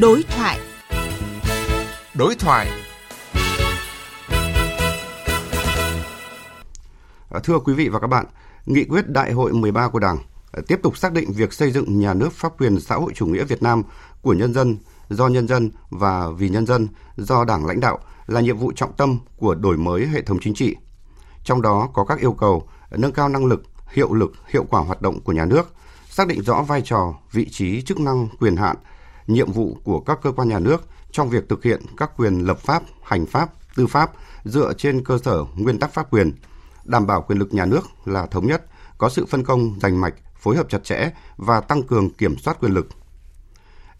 Đối thoại. Đối thoại. À, thưa quý vị và các bạn, nghị quyết Đại hội 13 của Đảng à, tiếp tục xác định việc xây dựng nhà nước pháp quyền xã hội chủ nghĩa Việt Nam của nhân dân, do nhân dân và vì nhân dân, do Đảng lãnh đạo là nhiệm vụ trọng tâm của đổi mới hệ thống chính trị. Trong đó có các yêu cầu nâng cao năng lực, hiệu lực, hiệu quả hoạt động của nhà nước, xác định rõ vai trò, vị trí, chức năng, quyền hạn, nhiệm vụ của các cơ quan nhà nước trong việc thực hiện các quyền lập pháp, hành pháp, tư pháp dựa trên cơ sở nguyên tắc pháp quyền, đảm bảo quyền lực nhà nước là thống nhất, có sự phân công rành mạch, phối hợp chặt chẽ và tăng cường kiểm soát quyền lực.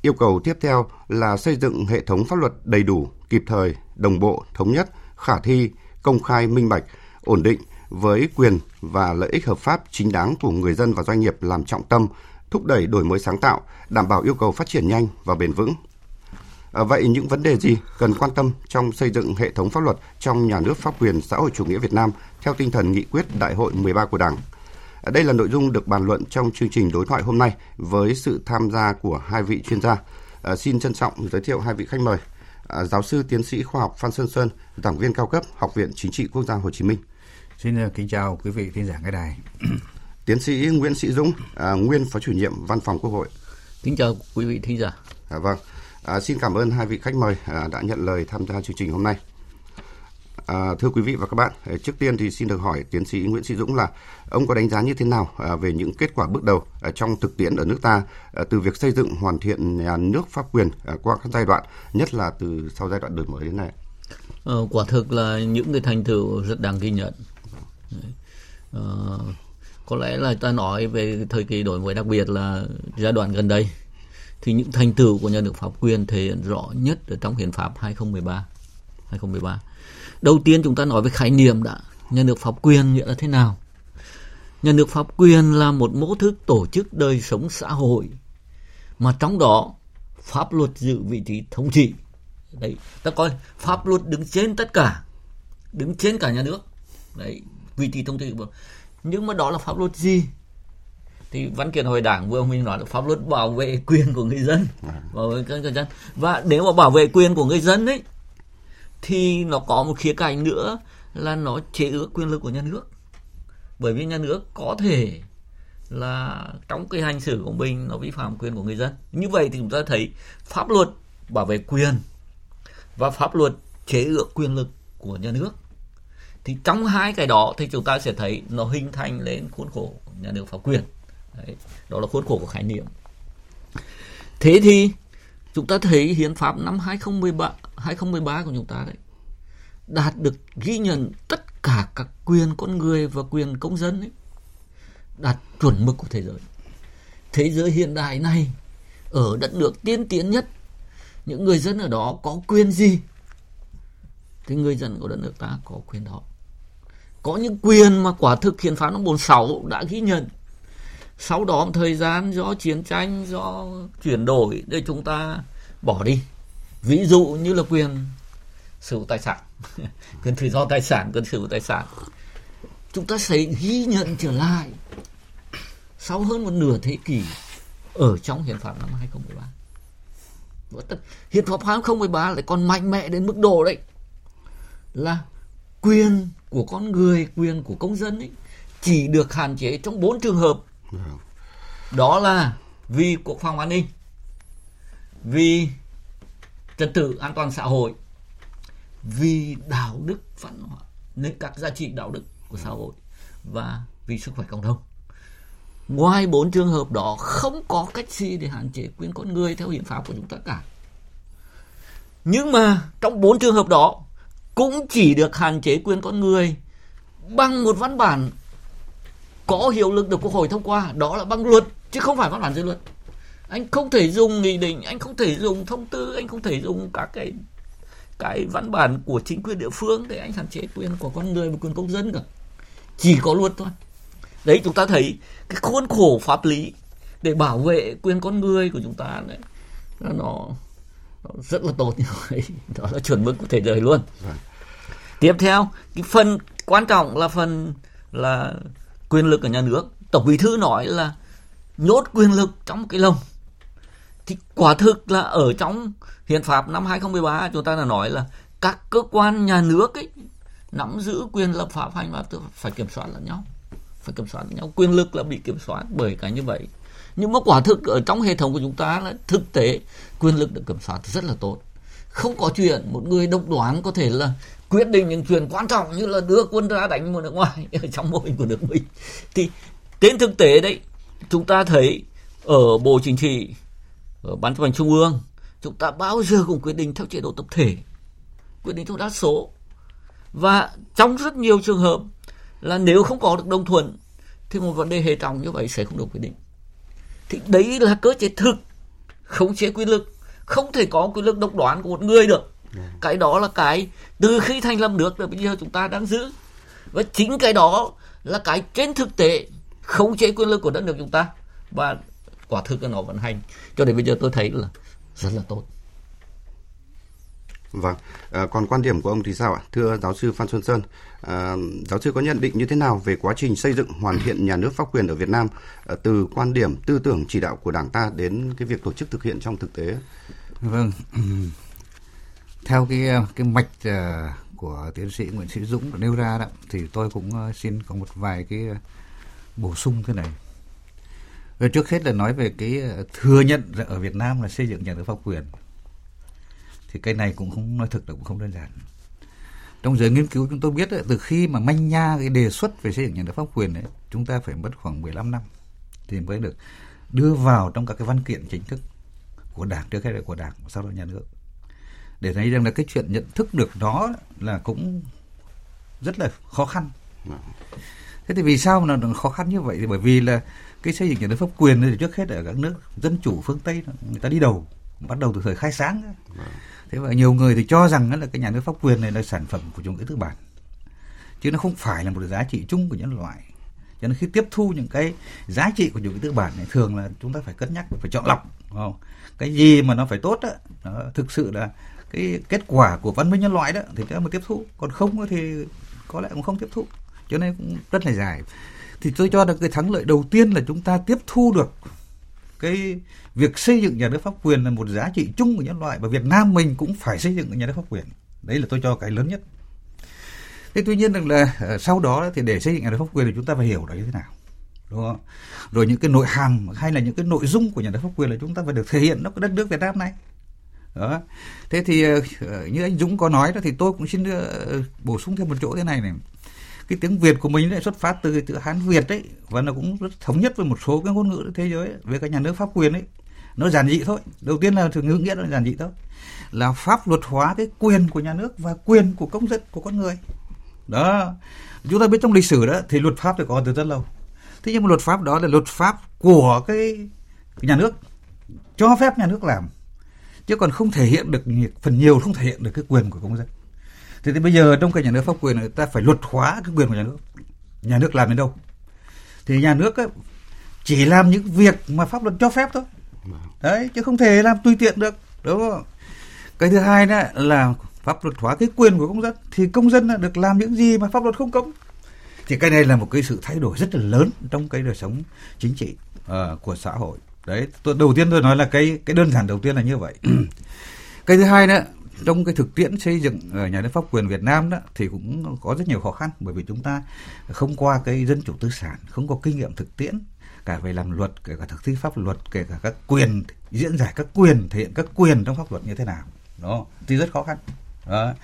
Yêu cầu tiếp theo là xây dựng hệ thống pháp luật đầy đủ, kịp thời, đồng bộ, thống nhất, khả thi, công khai, minh bạch, ổn định với quyền và lợi ích hợp pháp chính đáng của người dân và doanh nghiệp làm trọng tâm, thúc đẩy đổi mới sáng tạo, đảm bảo yêu cầu phát triển nhanh và bền vững. À, vậy những vấn đề gì cần quan tâm trong xây dựng hệ thống pháp luật trong nhà nước pháp quyền xã hội chủ nghĩa Việt Nam theo tinh thần nghị quyết Đại hội 13 của Đảng? À, đây là nội dung được bàn luận trong chương trình đối thoại hôm nay với sự tham gia của hai vị chuyên gia. À, xin trân trọng giới thiệu hai vị khách mời. À, giáo sư tiến sĩ khoa học Phan Sơn Sơn, giảng viên cao cấp Học viện Chính trị Quốc gia Hồ Chí Minh. Xin ờ, kính chào quý vị khán giả nghe đài. Tiến sĩ Nguyễn Sĩ Dũng, à, nguyên phó chủ nhiệm Văn phòng Quốc hội. Kính chào quý vị thính giả. À, vâng, à, xin cảm ơn hai vị khách mời à, đã nhận lời tham gia chương trình hôm nay. À, thưa quý vị và các bạn, à, trước tiên thì xin được hỏi tiến sĩ Nguyễn Sĩ Dũng là ông có đánh giá như thế nào à, về những kết quả bước đầu à, trong thực tiễn ở nước ta từ việc xây dựng hoàn thiện nhà nước pháp quyền qua các giai đoạn, nhất là từ sau giai đoạn đổi mới đến nay? Ờ, quả thực là những cái thành tựu rất đáng ghi nhận. Ờ, có lẽ là ta nói về thời kỳ đổi mới đặc biệt là giai đoạn gần đây, thì những thành tựu của nhà nước pháp quyền thể hiện rõ nhất ở trong hiến pháp 2013 2013 đầu tiên chúng ta nói về khái niệm đã, nhà nước pháp quyền nghĩa là thế nào? Nhà nước pháp quyền là một mô thức tổ chức đời sống xã hội, mà trong đó pháp luật giữ vị trí thống trị. Đấy, ta coi pháp luật đứng trên tất cả, đứng trên cả nhà nước. Đấy, vị trí thống trị nhưng mà đó là pháp luật gì? Thì văn kiện hội đảng vừa mình nói là pháp luật bảo vệ quyền của người dân. Bảo vệ các người dân và nếu mà bảo vệ quyền của người dân ấy thì nó có một khía cạnh nữa là nó chế ước quyền lực của nhà nước. Bởi vì nhà nước có thể là trong cái hành xử của mình nó vi phạm quyền của người dân. Như vậy thì chúng ta thấy pháp luật bảo vệ quyền và pháp luật chế ước quyền lực của nhà nước thì trong hai cái đó thì chúng ta sẽ thấy nó hình thành lên khuôn khổ nhà nước pháp quyền. Đấy, đó là khuôn khổ của khái niệm. Thế thì chúng ta thấy hiến pháp năm 2013 2013 của chúng ta đấy đạt được ghi nhận tất cả các quyền con người và quyền công dân ấy đạt chuẩn mực của thế giới. Thế giới hiện đại này ở đất nước tiên tiến nhất những người dân ở đó có quyền gì? Thì người dân của đất nước ta có quyền đó có những quyền mà quả thực hiến pháp năm 46 đã ghi nhận. Sau đó một thời gian do chiến tranh, do chuyển đổi để chúng ta bỏ đi. Ví dụ như là quyền sở hữu tài sản. Quyền tự do tài sản, quyền sở hữu tài sản. Chúng ta sẽ ghi nhận trở lại sau hơn một nửa thế kỷ ở trong hiến pháp năm 2013 hiến pháp 2013 lại còn mạnh mẽ đến mức độ đấy là quyền của con người, quyền của công dân ấy, chỉ được hạn chế trong bốn trường hợp. Đó là vì quốc phòng an ninh, vì trật tự an toàn xã hội, vì đạo đức văn hóa, nên các giá trị đạo đức của xã hội và vì sức khỏe cộng đồng. Ngoài bốn trường hợp đó, không có cách gì để hạn chế quyền con người theo hiến pháp của chúng ta cả. Nhưng mà trong bốn trường hợp đó cũng chỉ được hạn chế quyền con người bằng một văn bản có hiệu lực được quốc hội thông qua đó là bằng luật chứ không phải văn bản dự luật. Anh không thể dùng nghị định anh không thể dùng thông tư anh không thể dùng các cái cái văn bản của chính quyền địa phương để anh hạn chế quyền của con người và quyền công dân cả. Chỉ có luật thôi. Đấy chúng ta thấy cái khuôn khổ pháp lý để bảo vệ quyền con người của chúng ta đấy nó, nó rất là tốt như vậy. Đó là chuẩn mực của thế giới luôn. Vâng tiếp theo, cái phần quan trọng là phần là quyền lực của nhà nước. Tổng bí thư nói là nhốt quyền lực trong một cái lồng. Thì quả thực là ở trong hiến pháp năm 2013 chúng ta đã nói là các cơ quan nhà nước ấy nắm giữ quyền lập pháp hành pháp phải kiểm soát lẫn nhau. Phải kiểm soát lẫn nhau. Quyền lực là bị kiểm soát bởi cái như vậy. Nhưng mà quả thực ở trong hệ thống của chúng ta là thực tế, quyền lực được kiểm soát rất là tốt. Không có chuyện một người độc đoán có thể là quyết định những chuyện quan trọng như là đưa quân ra đánh một nước ngoài ở trong mô hình của nước mình thì trên thực tế đấy, chúng ta thấy ở bộ chính trị, ở ban chấp hành trung ương, chúng ta bao giờ cũng quyết định theo chế độ tập thể, quyết định theo đa số. Và trong rất nhiều trường hợp là nếu không có được đồng thuận, thì một vấn đề hệ trọng như vậy sẽ không được quyết định. Thì đấy là cơ chế thực, không chế quyền lực, không thể có quyền lực độc đoán của một người được cái đó là cái từ khi thành lập nước đến bây giờ chúng ta đang giữ. Và chính cái đó là cái trên thực tế không chế quyền lực của đất nước chúng ta. Và quả thực là nó vận hành. Cho đến bây giờ tôi thấy là rất là tốt. Vâng, à, còn quan điểm của ông thì sao ạ? Thưa giáo sư Phan Xuân Sơn, à, giáo sư có nhận định như thế nào về quá trình xây dựng hoàn thiện nhà nước pháp quyền ở Việt Nam à, từ quan điểm tư tưởng chỉ đạo của Đảng ta đến cái việc tổ chức thực hiện trong thực tế? Vâng, theo cái ờ, cái mạch uh, của tiến sĩ Nguyễn Sĩ Dũng nêu ra đó, thì tôi cũng ờ, xin có một vài cái bổ sung thế này. Rồi trước hết là nói về cái thừa nhận ở Việt Nam là xây dựng nhà nước pháp quyền. Thì cái này cũng không nói thực là cũng không đơn giản. Trong giới nghiên cứu chúng tôi biết từ khi mà manh nha cái đề xuất về xây dựng nhà nước pháp quyền ấy, chúng ta phải mất khoảng 15 năm thì mới được đưa vào trong các cái văn kiện chính thức của đảng trước hết là của đảng sau đó nhà nước để thấy rằng là cái chuyện nhận thức được nó là cũng rất là khó khăn. Thế thì vì sao mà nó khó khăn như vậy? Thì bởi vì là cái xây dựng nhà nước pháp quyền thì trước hết ở các nước dân chủ phương tây người ta đi đầu bắt đầu từ thời khai sáng thế và nhiều người thì cho rằng là cái nhà nước pháp quyền này là sản phẩm của chủ nghĩa tư bản. Chứ nó không phải là một giá trị chung của nhân loại. Cho nên khi tiếp thu những cái giá trị của chủ nghĩa tư bản này thường là chúng ta phải cân nhắc phải chọn lọc không? cái gì mà nó phải tốt đó nó thực sự là cái kết quả của văn minh nhân loại đó thì chúng ta mới tiếp thu. Còn không thì có lẽ cũng không tiếp thu. Cho nên cũng rất là dài. Thì tôi cho là cái thắng lợi đầu tiên là chúng ta tiếp thu được cái việc xây dựng nhà nước pháp quyền là một giá trị chung của nhân loại và Việt Nam mình cũng phải xây dựng nhà nước pháp quyền. Đấy là tôi cho cái lớn nhất. Thế tuy nhiên rằng là ờ, sau đó thì để xây dựng nhà nước pháp quyền thì chúng ta phải hiểu là như thế nào. Đúng không? Rồi những cái nội hàm hay là những cái nội dung của nhà nước pháp quyền là chúng ta phải được thể hiện nó cái đất nước Việt Nam này đó. Thế thì ờ, ờ, như anh Dũng có nói đó, thì tôi cũng xin ờ, bổ sung thêm một chỗ thế này này. Cái tiếng Việt của mình lại xuất phát từ từ Hán Việt đấy và nó cũng rất thống nhất với một số cái ngôn ngữ thế giới về các nhà nước pháp quyền ấy, nó giản dị thôi. Đầu tiên là thường ngữ nghĩa nó giản dị thôi. Là pháp luật hóa cái quyền của nhà nước và quyền của công dân, của con người. Đó. Chúng ta biết trong lịch sử đó, thì luật pháp thì có từ rất lâu. Thế nhưng mà luật pháp đó là luật pháp của cái nhà nước, cho phép nhà nước làm chứ còn không thể hiện được phần nhiều không thể hiện được cái quyền của công dân. Thế thì bây giờ trong cái nhà nước pháp quyền người ta phải luật hóa cái quyền của nhà nước. Nhà nước làm đến đâu? Thì nhà nước ấy, chỉ làm những việc mà pháp luật cho phép thôi. Đấy chứ không thể làm tùy tiện được đúng không? Cái thứ hai đó là pháp luật hóa cái quyền của công dân. Thì công dân được làm những gì mà pháp luật không cấm? Thì cái này là một cái sự thay đổi rất là lớn trong cái đời sống chính trị uh, của xã hội đấy tôi đầu tiên tôi nói là cái cái đơn giản đầu tiên là như vậy. Cái thứ hai nữa trong cái thực tiễn xây dựng ở nhà nước pháp quyền Việt Nam đó thì cũng có rất nhiều khó khăn. Bởi vì chúng ta không qua cái dân chủ tư sản không có kinh nghiệm thực tiễn cả về làm luật kể cả thực thi pháp luật kể cả các quyền diễn giải các quyền thể hiện các quyền trong pháp luật như thế nào. Đó thì rất khó khăn. Đó.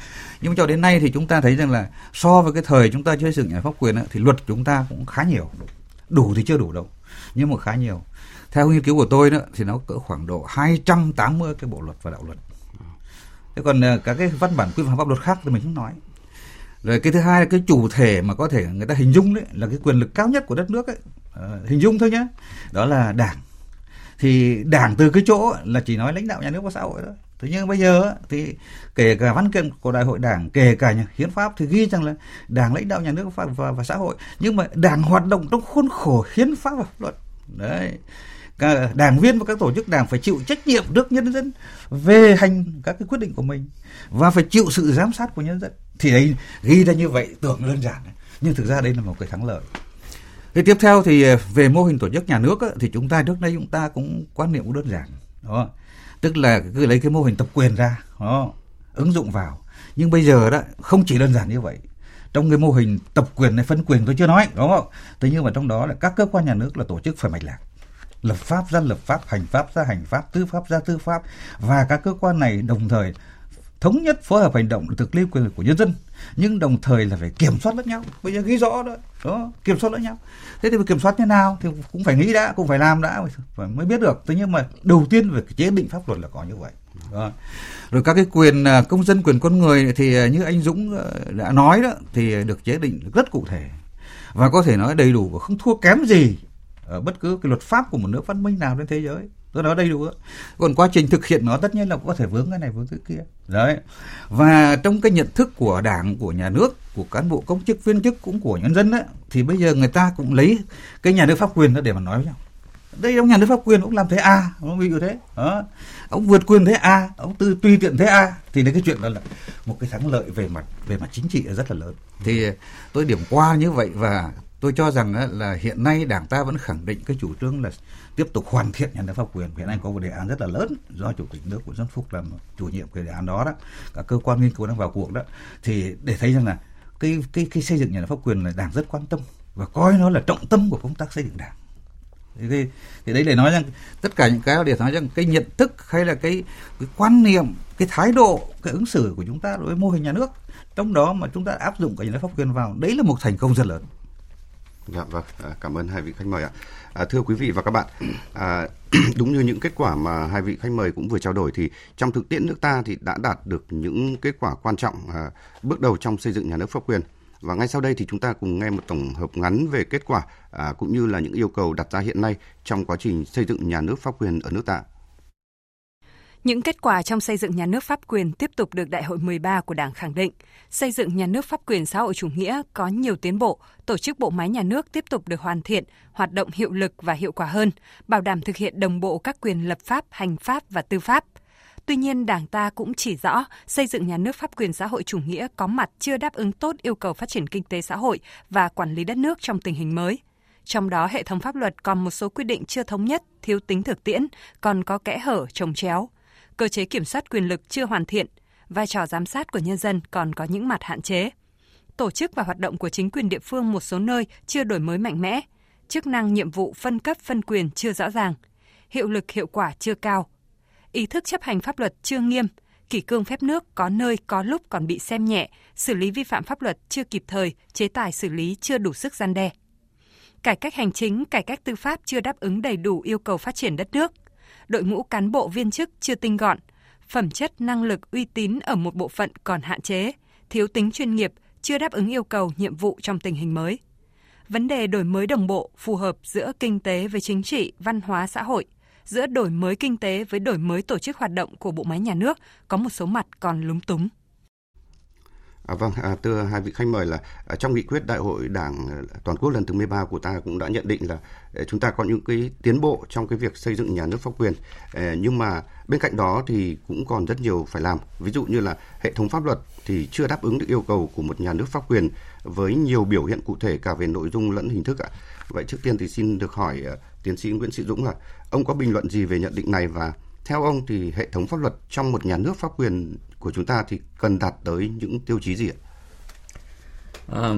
nhưng mà cho đến nay thì chúng ta thấy rằng là so với cái thời chúng ta xây dựng nhà pháp quyền đó, thì luật chúng ta cũng khá nhiều. Đủ thì chưa đủ đâu nhưng mà khá nhiều theo nghiên cứu của tôi đó thì nó cỡ khoảng độ 280 cái bộ luật và đạo luật. Thế còn ờ, các cái văn bản quy phạm pháp luật khác thì mình không nói. Rồi cái thứ hai là cái chủ thể mà có thể người ta hình dung đấy là cái quyền lực cao nhất của đất nước ấy. À, hình dung thôi nhé đó là đảng. Thì đảng từ cái chỗ là chỉ nói lãnh đạo nhà nước và xã hội thôi. thế nhưng bây giờ thì kể cả văn kiện của đại hội đảng kể cả hiến pháp thì ghi rằng là đảng lãnh đạo nhà nước và, và, và xã hội. Nhưng mà đảng hoạt động trong khuôn khổ hiến pháp và pháp luật. Đấy đảng viên và các tổ chức đảng phải chịu trách nhiệm trước nhân dân về hành các cái quyết định của mình và phải chịu sự giám sát của nhân dân. Thì đấy ghi ra như vậy tưởng đơn giản. Nhưng thực ra đây là một cái thắng lợi. Thế tiếp theo thì ờ, về mô hình tổ chức nhà nước á, thì chúng ta trước đây chúng ta cũng quan niệm cũng đơn giản đó tức là cứ lấy cái mô hình tập quyền ra đó ứng dụng vào. Nhưng bây giờ đó không chỉ đơn giản như vậy. Trong cái mô hình tập quyền này phân quyền tôi chưa nói đúng không? Thế nhưng mà trong đó là các cơ quan nhà nước là tổ chức phải mạch lạc lập pháp ra, lập pháp, hành pháp ra, hành pháp, tư pháp ra, tư pháp. Và các cơ quan này đồng thời thống nhất, phối hợp hành động thực thi quyền lực của nhân dân. Nhưng đồng thời là phải kiểm soát lẫn nhau. Bây giờ ghi rõ đó đó, kiểm soát lẫn nhau. Thế thì phải kiểm soát như nào thì cũng phải nghĩ đã, cũng phải làm đã phải mới biết được. Thế nhưng mà đầu tiên về chế định pháp luật là có như vậy. Đó. rồi các cái quyền à, công dân, quyền con người thì à, như anh Dũng à, đã nói đó, thì được chế định rất cụ thể. Và có thể nói đầy đủ và không thua kém gì ở bất cứ cái luật pháp của một nước văn minh nào trên thế giới tôi nói đây đủ không? còn quá trình thực hiện nó tất nhiên là có thể vướng cái này vướng cái kia đấy và trong cái nhận thức của đảng của nhà nước của cán bộ công chức viên chức cũng của nhân dân đấy thì bây giờ người ta cũng lấy cái nhà nước pháp quyền đó để mà nói với nhau đây ông nhà nước pháp quyền ông làm thế a à, ông ví dụ thế đó. ông vượt quyền thế a à, ông tư tùy tiện thế a à. thì đấy cái chuyện đó là một cái thắng lợi về mặt về mặt chính trị rất là lớn thì tôi điểm qua như vậy và tôi cho rằng là hiện nay đảng ta vẫn khẳng định cái chủ trương là tiếp tục hoàn thiện nhà nước pháp quyền. Hiện nay có một đề án rất là lớn do chủ tịch nước của dân phúc làm chủ nhiệm cái đề án đó đó. Cả cơ quan nghiên cứu đang vào cuộc đó. Thì để thấy rằng là cái cái cái xây dựng nhà nước pháp quyền là đảng rất quan tâm và coi nó là trọng tâm của công tác xây dựng đảng. Thì, thì đấy để nói rằng tất cả những cái để nói rằng cái nhận thức hay là cái, cái quan niệm cái thái độ cái ứng xử của chúng ta đối với mô hình nhà nước trong đó mà chúng ta áp dụng cái nhà nước pháp quyền vào đấy là một thành công rất lớn. Dạ vâng, à, cảm ơn hai vị khách mời ạ. À, thưa quý vị và các bạn, à, đúng như những kết quả mà hai vị khách mời cũng vừa trao đổi thì trong thực tiễn nước ta thì đã đạt được những kết quả quan trọng à, bước đầu trong xây dựng nhà nước pháp quyền. Và ngay sau đây thì chúng ta cùng nghe một tổng hợp ngắn về kết quả à, cũng như là những yêu cầu đặt ra hiện nay trong quá trình xây dựng nhà nước pháp quyền ở nước ta. Những kết quả trong xây dựng nhà nước pháp quyền tiếp tục được Đại hội 13 của Đảng khẳng định. Xây dựng nhà nước pháp quyền xã hội chủ nghĩa có nhiều tiến bộ, tổ chức bộ máy nhà nước tiếp tục được hoàn thiện, hoạt động hiệu lực và hiệu quả hơn, bảo đảm thực hiện đồng bộ các quyền lập pháp, hành pháp và tư pháp. Tuy nhiên, Đảng ta cũng chỉ rõ xây dựng nhà nước pháp quyền xã hội chủ nghĩa có mặt chưa đáp ứng tốt yêu cầu phát triển kinh tế xã hội và quản lý đất nước trong tình hình mới. Trong đó, hệ thống pháp luật còn một số quy định chưa thống nhất, thiếu tính thực tiễn, còn có kẽ hở, trồng chéo cơ chế kiểm soát quyền lực chưa hoàn thiện, vai trò giám sát của nhân dân còn có những mặt hạn chế. Tổ chức và hoạt động của chính quyền địa phương một số nơi chưa đổi mới mạnh mẽ, chức năng nhiệm vụ phân cấp phân quyền chưa rõ ràng, hiệu lực hiệu quả chưa cao, ý thức chấp hành pháp luật chưa nghiêm, kỷ cương phép nước có nơi có lúc còn bị xem nhẹ, xử lý vi phạm pháp luật chưa kịp thời, chế tài xử lý chưa đủ sức gian đe. Cải cách hành chính, cải cách tư pháp chưa đáp ứng đầy đủ yêu cầu phát triển đất nước – đội ngũ cán bộ viên chức chưa tinh gọn, phẩm chất năng lực uy tín ở một bộ phận còn hạn chế, thiếu tính chuyên nghiệp, chưa đáp ứng yêu cầu nhiệm vụ trong tình hình mới. Vấn đề đổi mới đồng bộ, phù hợp giữa kinh tế với chính trị, văn hóa xã hội, giữa đổi mới kinh tế với đổi mới tổ chức hoạt động của bộ máy nhà nước có một số mặt còn lúng túng. À, vâng, à, thưa hai vị khách mời là à, trong nghị quyết đại hội đảng à, toàn quốc lần thứ 13 của ta cũng đã nhận định là à, chúng ta có những cái tiến bộ trong cái việc xây dựng nhà nước pháp quyền. À, nhưng mà bên cạnh đó thì cũng còn rất nhiều phải làm. Ví dụ như là hệ thống pháp luật thì chưa đáp ứng được yêu cầu của một nhà nước pháp quyền với nhiều biểu hiện cụ thể cả về nội dung lẫn hình thức ạ. Vậy trước tiên thì xin được hỏi à, tiến sĩ Nguyễn Sĩ Dũng là ông có bình luận gì về nhận định này và theo ông thì hệ thống pháp luật trong một nhà nước pháp quyền của chúng ta thì cần đạt tới những tiêu chí gì ạ? À,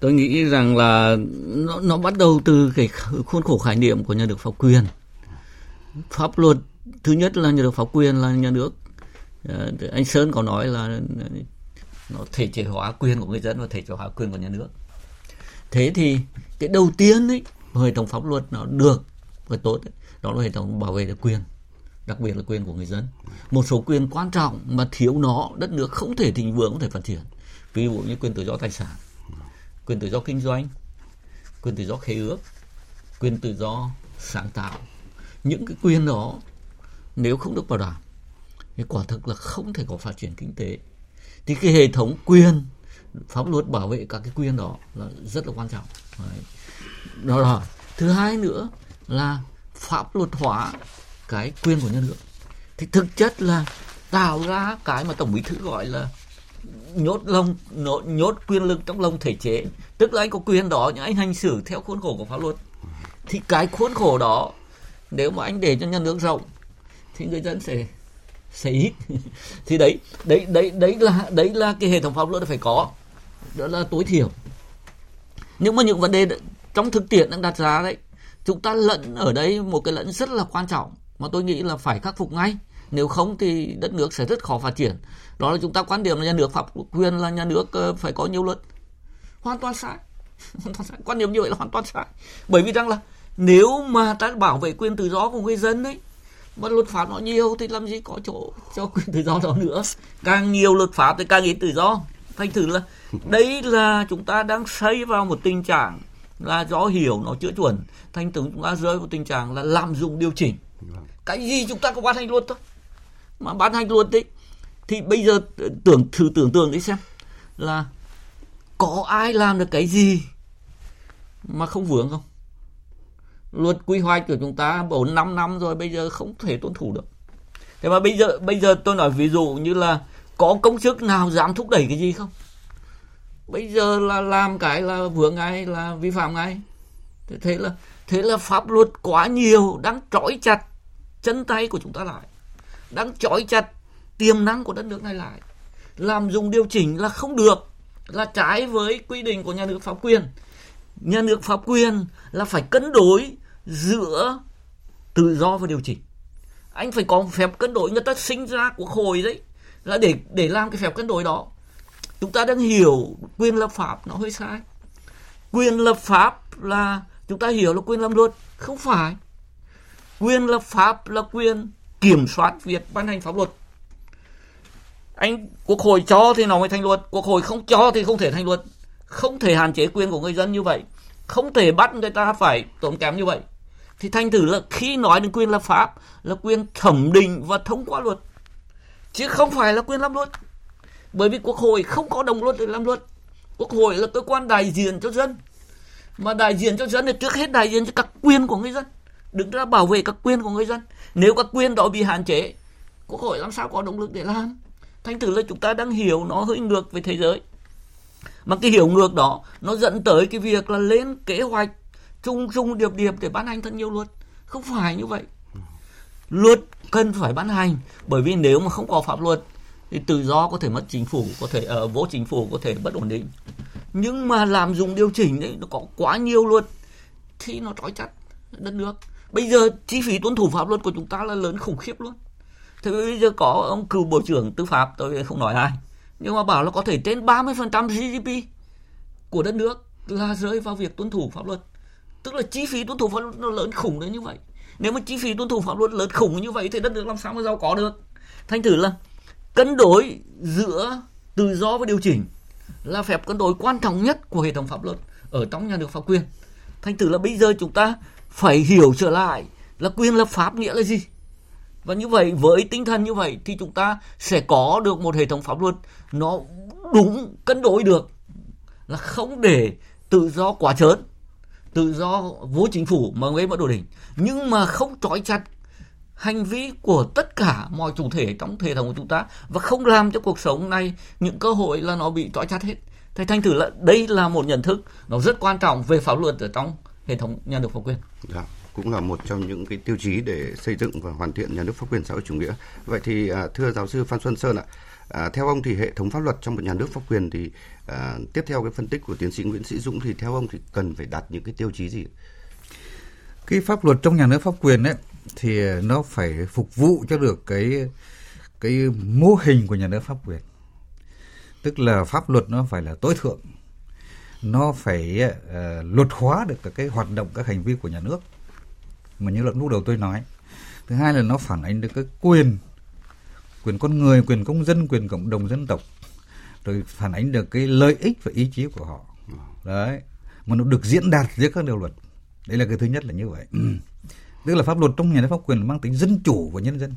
tôi nghĩ rằng là nó, nó bắt đầu từ cái khuôn khổ khái niệm của nhà nước pháp quyền. Pháp luật thứ nhất là nhà nước pháp quyền là nhà nước. À, anh Sơn có nói là nó thể chế hóa quyền của người dân và thể chế hóa quyền của nhà nước. Thế thì cái đầu tiên ấy hệ thống pháp luật nó được và tốt ấy, đó là hệ thống bảo vệ được quyền đặc biệt là quyền của người dân. Một số quyền quan trọng mà thiếu nó, đất nước không thể thịnh vượng, không thể phát triển. Ví dụ như quyền tự do tài sản, quyền tự do kinh doanh, quyền tự do khế ước, quyền tự do sáng tạo. Những cái quyền đó, nếu không được bảo đảm, thì quả thực là không thể có phát triển kinh tế. Thì cái hệ thống quyền, pháp luật bảo vệ các cái quyền đó là rất là quan trọng. Đấy. đó là thứ hai nữa là pháp luật hóa cái quyền của nhà nước thì thực chất là tạo ra cái mà tổng bí thư gọi là nhốt lông nhốt, nhốt quyền lực trong lông thể chế. Tức là anh có quyền đó nhưng anh hành xử theo khuôn khổ của pháp luật. Thì cái khuôn khổ đó nếu mà anh để cho nhà nước rộng thì người dân sẽ sẽ ít. Thì đấy đấy đấy đấy là đấy là cái hệ thống pháp luật phải có. Đó là tối thiểu. Nhưng mà những vấn đề trong thực tiễn đang đặt ra đấy chúng ta lẫn ở đây một cái lẫn rất là quan trọng mà tôi nghĩ là phải khắc phục ngay. Nếu không thì đất nước sẽ rất khó phát triển. Đó là chúng ta quan điểm là nhà nước pháp quyền là nhà nước ờ, phải có nhiều luật. Hoàn toàn sai. Hoàn toàn sai. Quan điểm như vậy là hoàn toàn sai. Bởi vì rằng là nếu mà ta bảo vệ quyền tự do của người dân đấy mà luật pháp nó nhiều thì làm gì có chỗ cho quyền tự do đó nữa? Càng nhiều luật pháp thì càng ít tự do. Thành thử là đấy là chúng ta đang xây vào một tình trạng là do hiểu nó chưa chuẩn. Thành thử chúng ta rơi vào tình trạng là lạm dụng điều chỉnh. Vâng. cái gì chúng ta cũng ban hành luật thôi. Mà ban hành luật đấy thì bây giờ tưởng thử tưởng tượng đi xem là có ai làm được cái gì mà không vướng không? Luật quy hoạch của chúng ta bốn năm năm rồi bây giờ không thể tuân thủ được. Thế mà bây giờ bây giờ tôi nói ví dụ như là có công chức nào dám thúc đẩy cái gì không? Bây giờ là làm cái là vướng ngay là vi phạm ngay thế, thế là thế là pháp luật quá nhiều đang trói chặt chân tay của chúng ta lại, đang trói chặt tiềm năng của đất nước này lại. Làm dùng điều chỉnh là không được, là trái với quy định của nhà nước pháp quyền. Nhà nước pháp quyền là phải cân đối giữa tự do và điều chỉnh. Anh phải có phép cân đối, người ta sinh ra của khối đấy, là để để làm cái phép cân đối đó. Chúng ta đang hiểu quyền lập pháp nó hơi sai. Quyền lập pháp là, chúng ta hiểu là quyền làm luật, không phải quyền lập pháp, là quyền kiểm soát việc ban hành pháp luật. Anh, quốc hội cho thì nó mới thành luật, quốc hội không cho thì không thể thành luật. Không thể hạn chế quyền của người dân như vậy. Không thể bắt người ta phải tốn kém như vậy. Thì thành thử là khi nói đến quyền lập pháp, là quyền thẩm định và thông qua luật, chứ không phải là quyền làm luật. Bởi vì quốc hội không có đồng luật để làm luật. Quốc hội là cơ quan đại diện cho dân. Mà đại diện cho dân thì trước hết đại diện cho các quyền của người dân đứng ra bảo vệ các quyền của người dân. Nếu các quyền đó bị hạn chế quốc hội làm sao có động lực để làm? Thành thử là chúng ta đang hiểu nó hơi ngược với thế giới. Mà cái hiểu ngược đó nó dẫn tới cái việc là lên kế hoạch chung chung điệp điệp để ban hành thật nhiều luật. Không phải như vậy. Luật cần phải ban hành bởi vì nếu mà không có pháp luật thì tự do có thể mất chính phủ có thể ở uh, vô chính phủ có thể bất ổn định. Nhưng mà làm dùng điều chỉnh đấy nó có quá nhiều luật thì nó trói chặt đất nước bây giờ chi phí tuân thủ pháp luật của chúng ta là lớn khủng khiếp luôn. Thế bây giờ có ông cựu bộ trưởng tư pháp, tôi không nói ai, nhưng mà bảo là có thể trên 30% GDP của đất nước là rơi vào việc tuân thủ pháp luật. Tức là chi phí tuân thủ pháp luật nó lớn khủng đến như vậy. Nếu mà chi phí tuân thủ pháp luật lớn khủng như vậy thì đất nước làm sao mà giàu có được? Thành thử là cân đối giữa tự do và điều chỉnh là phép cân đối quan trọng nhất của hệ thống pháp luật ở trong nhà nước pháp quyền. Thành thử là bây giờ chúng ta phải hiểu trở lại là quyền lập pháp nghĩa là gì và như vậy, với tinh thần như vậy thì chúng ta sẽ có được một hệ thống pháp luật nó đúng, cân đối được là không để tự do quá trớn tự do vô chính phủ mà gây bất ổn định nhưng mà không trói chặt hành vi của tất cả mọi chủ thể trong hệ thống của chúng ta và không làm cho cuộc sống này những cơ hội là nó bị trói chặt hết. Thế thành thử là đây là một nhận thức nó rất quan trọng về pháp luật ở trong hệ thống nhà nước pháp quyền. Dạ, cũng là một trong những cái tiêu chí để xây dựng và hoàn thiện nhà nước pháp quyền xã hội chủ nghĩa. Vậy thì à, thưa giáo sư Phan Xuân Sơn ạ, à, theo ông thì hệ thống pháp luật trong một nhà nước pháp quyền thì à, tiếp theo cái phân tích của tiến sĩ Nguyễn Sĩ Dũng thì theo ông thì cần phải đặt những cái tiêu chí gì? Cái pháp luật trong nhà nước pháp quyền ấy thì nó phải phục vụ cho được cái cái mô hình của nhà nước pháp quyền tức là pháp luật nó phải là tối thượng nó phải uh, luật hóa được cái hoạt động các hành vi của nhà nước. Mà như lúc đầu tôi nói thứ hai là nó phản ánh được cái quyền quyền con người quyền công dân quyền cộng đồng dân tộc rồi phản ánh được cái lợi ích và ý chí của họ. Đấy mà nó được diễn đạt giữa các điều luật. Đấy là cái thứ nhất là như vậy. Tức là pháp luật trong nhà nước pháp quyền mang tính dân chủ của nhân dân.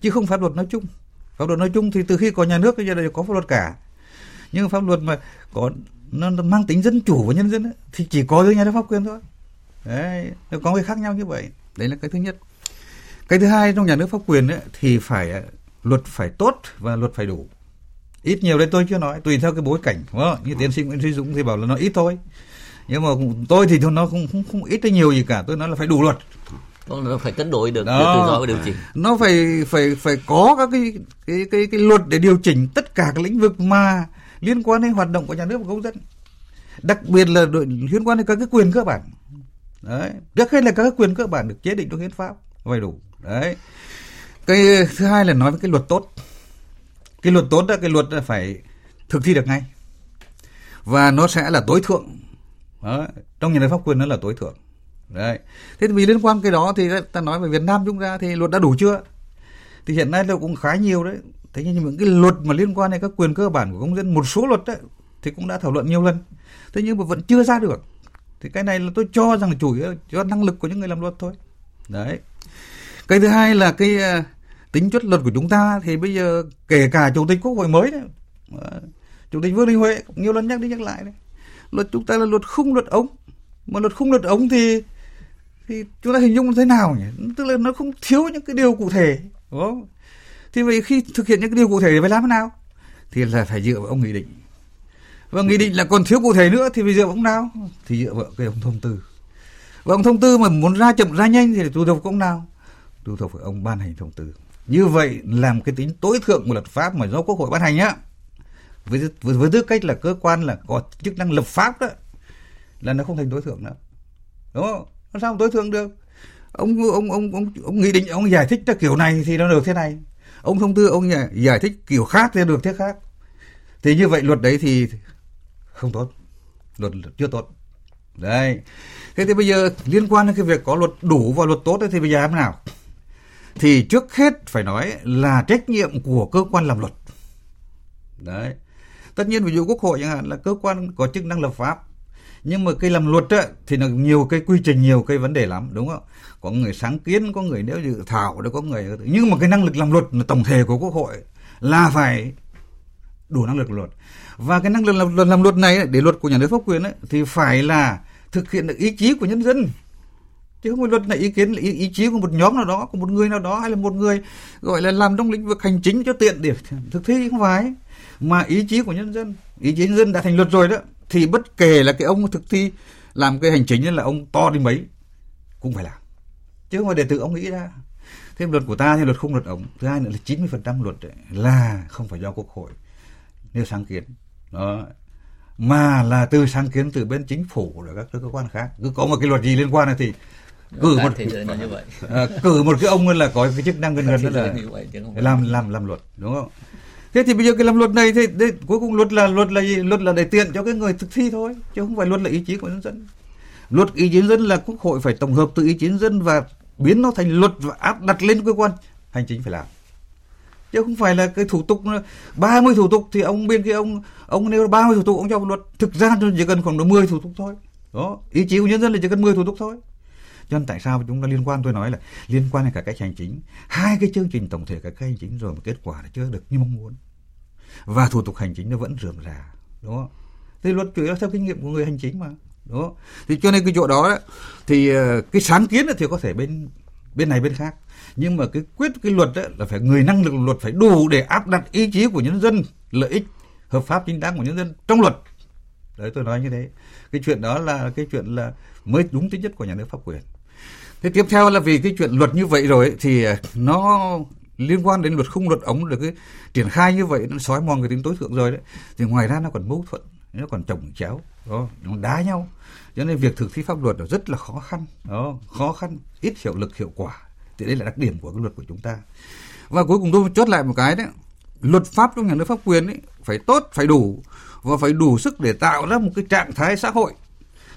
Chứ không pháp luật nói chung. Pháp luật nói chung thì từ khi có nhà nước bây giờ là có pháp luật cả. Nhưng pháp luật mà có nó mang tính dân chủ của nhân dân ấy, thì chỉ có với nhà nước pháp quyền thôi. Đấy nó có cái khác nhau như vậy. Đấy là cái thứ nhất. Cái thứ hai trong nhà nước pháp quyền ấy, thì phải luật phải tốt và luật phải đủ. Ít nhiều đây tôi chưa nói tùy theo cái bối cảnh đúng không? như tiến sĩ nguyễn duy dũng thì bảo là nó ít thôi. Nhưng mà tôi thì nó không không, không ít hay nhiều gì cả. Tôi nói là phải đủ luật. Nó phải cân đối được đó. tự do điều chỉnh. Nó phải phải phải có các cái cái cái cái luật để điều chỉnh tất cả các lĩnh vực mà liên quan đến hoạt động của nhà nước và công dân. Đặc biệt là đội liên quan đến các cái quyền cơ bản. Đấy. Trước hết là các cái quyền cơ bản được chế định trong hiến pháp đầy đủ. Đấy. Cái thứ hai là nói với cái luật tốt. Cái luật tốt là cái luật là phải thực thi được ngay. Và nó sẽ là tối thượng. Đó. trong nhà nước pháp quyền nó là tối thượng. Đấy. Thế thì vì liên quan cái đó thì ta nói về Việt Nam chúng ta thì luật đã đủ chưa? Thì hiện nay nó cũng khá nhiều đấy thế nhưng những cái luật mà liên quan đến các quyền cơ bản của công dân, một số luật đấy, thì cũng đã thảo luận nhiều lần. Thế nhưng mà vẫn chưa ra được. Thì cái này là tôi cho rằng chủ yếu do năng lực của những người làm luật thôi. Đấy. Cái thứ hai là cái ờ, tính chất luật của chúng ta thì bây giờ kể cả chủ tịch quốc hội mới đấy chủ tịch vương đình huệ cũng nhiều lần nhắc đi nhắc lại đấy. Luật chúng ta là luật khung luật ống. Mà luật khung luật ống thì thì chúng ta hình dung thế nào nhỉ? Tức là nó không thiếu những cái điều cụ thể, đúng không? Thì vậy khi thực hiện những cái điều cụ thể thì phải làm thế nào? Thì là phải dựa vào ông nghị định. Và nghị định là còn thiếu cụ thể nữa thì phải dựa vào ông nào? Thì dựa vào cái ông thông tư. Và ông thông tư mà muốn ra chậm ra nhanh thì tùy thuộc ông nào? Tùy thuộc vào ông ban hành thông tư. Như vậy làm cái tính tối thượng của luật pháp mà do quốc hội ban hành á. Với, với với tư cách là cơ quan là có chức năng lập pháp đó là nó không thành tối thượng nữa. Đúng không? Nó sao tối thượng được? Ông ông ông ông ông nghị định ông giải thích ra kiểu này thì nó được thế này ông thông tư ông giải thích kiểu khác thì được thế khác. Thì như vậy luật đấy thì không tốt. Luật chưa tốt. Đấy. Thế thì bây giờ liên quan đến cái việc có luật đủ và luật tốt ấy, thì bây giờ làm nào? Thì trước hết phải nói là trách nhiệm của cơ quan làm luật. Đấy. Tất nhiên ví dụ quốc hội chẳng hạn là cơ quan có chức năng lập pháp nhưng mà cái làm luật á, thì là nhiều cái quy trình nhiều cái vấn đề lắm đúng không? Có người sáng kiến có người nếu dự thảo đó có người nhưng mà cái năng lực làm luật là tổng thể của quốc hội là phải đủ năng lực luật. Và cái năng lực làm, làm, làm luật này để luật của nhà nước pháp quyền ấy, thì phải là thực hiện được ý chí của nhân dân. Chứ không phải luật này ý kiến là ý, ý chí của một nhóm nào đó của một người nào đó hay là một người gọi là làm trong lĩnh vực hành chính cho tiện để thực thi không phải. Mà ý chí của nhân dân ý chí nhân dân đã thành luật rồi đó thì bất kể là cái ông thực thi làm cái hành chính là ông to đi mấy cũng phải làm. Chứ không phải để tự ông nghĩ ra. Thêm luật của ta thì luật không luật ống thứ hai nữa là 90% luật ấy, là không phải do quốc hội nêu sáng kiến. Đó. Mà là từ sáng kiến từ bên chính phủ rồi các cơ quan khác. Cứ có một cái luật gì liên quan này thì cử một như vậy. À, cử một cái ông là có cái chức năng gần gần đó là làm làm làm luật đúng không thế thì bây giờ cái làm luật này thì đây, cuối cùng luật là luật là gì? Luật là để tiện cho cái người thực thi thôi chứ không phải luật là ý chí của nhân dân. Luật ý chí dân là quốc hội phải tổng hợp từ ý chí dân và biến nó thành luật và áp đặt lên cơ quan. Hành chính phải làm. Chứ không phải là cái thủ tục 30 thủ tục thì ông biên cái ông ông nêu 30 thủ tục ông cho luật. Thực ra chỉ cần khoảng 10 thủ tục thôi. Đó ý chí của nhân dân là chỉ cần 10 thủ tục thôi. Cho nên tại sao chúng ta liên quan tôi nói là liên quan đến cả cách hành chính. Hai cái chương trình tổng thể cả cách hành chính rồi mà kết quả là chưa được như mong muốn và thủ tục hành chính nó vẫn rườm rà đúng không? Thì luật chủ yếu theo kinh nghiệm của người hành chính mà đúng không? Thì cho nên cái chỗ đó, đó thì ờ, cái sáng kiến thì có thể bên bên này bên khác. Nhưng mà cái quyết cái luật đó là phải người năng lực luật phải đủ để áp đặt ý chí của nhân dân lợi ích hợp pháp chính đáng của nhân dân trong luật. Đấy tôi nói như thế. Cái chuyện đó là cái chuyện là mới đúng tính chất của nhà nước pháp quyền. Thế tiếp theo là vì cái chuyện luật như vậy rồi thì ờ, nó liên quan đến luật khung luật ống được cái triển khai như vậy, nó xói mòn cái tính tối thượng rồi đấy. Thì ngoài ra nó còn mâu thuẫn, nó còn chồng chéo, đó, nó đá nhau. Cho nên việc thực thi pháp luật là rất là khó khăn, đó, khó khăn, ít hiệu lực, hiệu quả. Thì đây là đặc điểm của cái luật của chúng ta. Và cuối cùng tôi chốt lại một cái đấy, luật pháp trong nhà nước pháp quyền ấy, phải tốt, phải đủ và phải đủ sức để tạo ra một cái trạng thái xã hội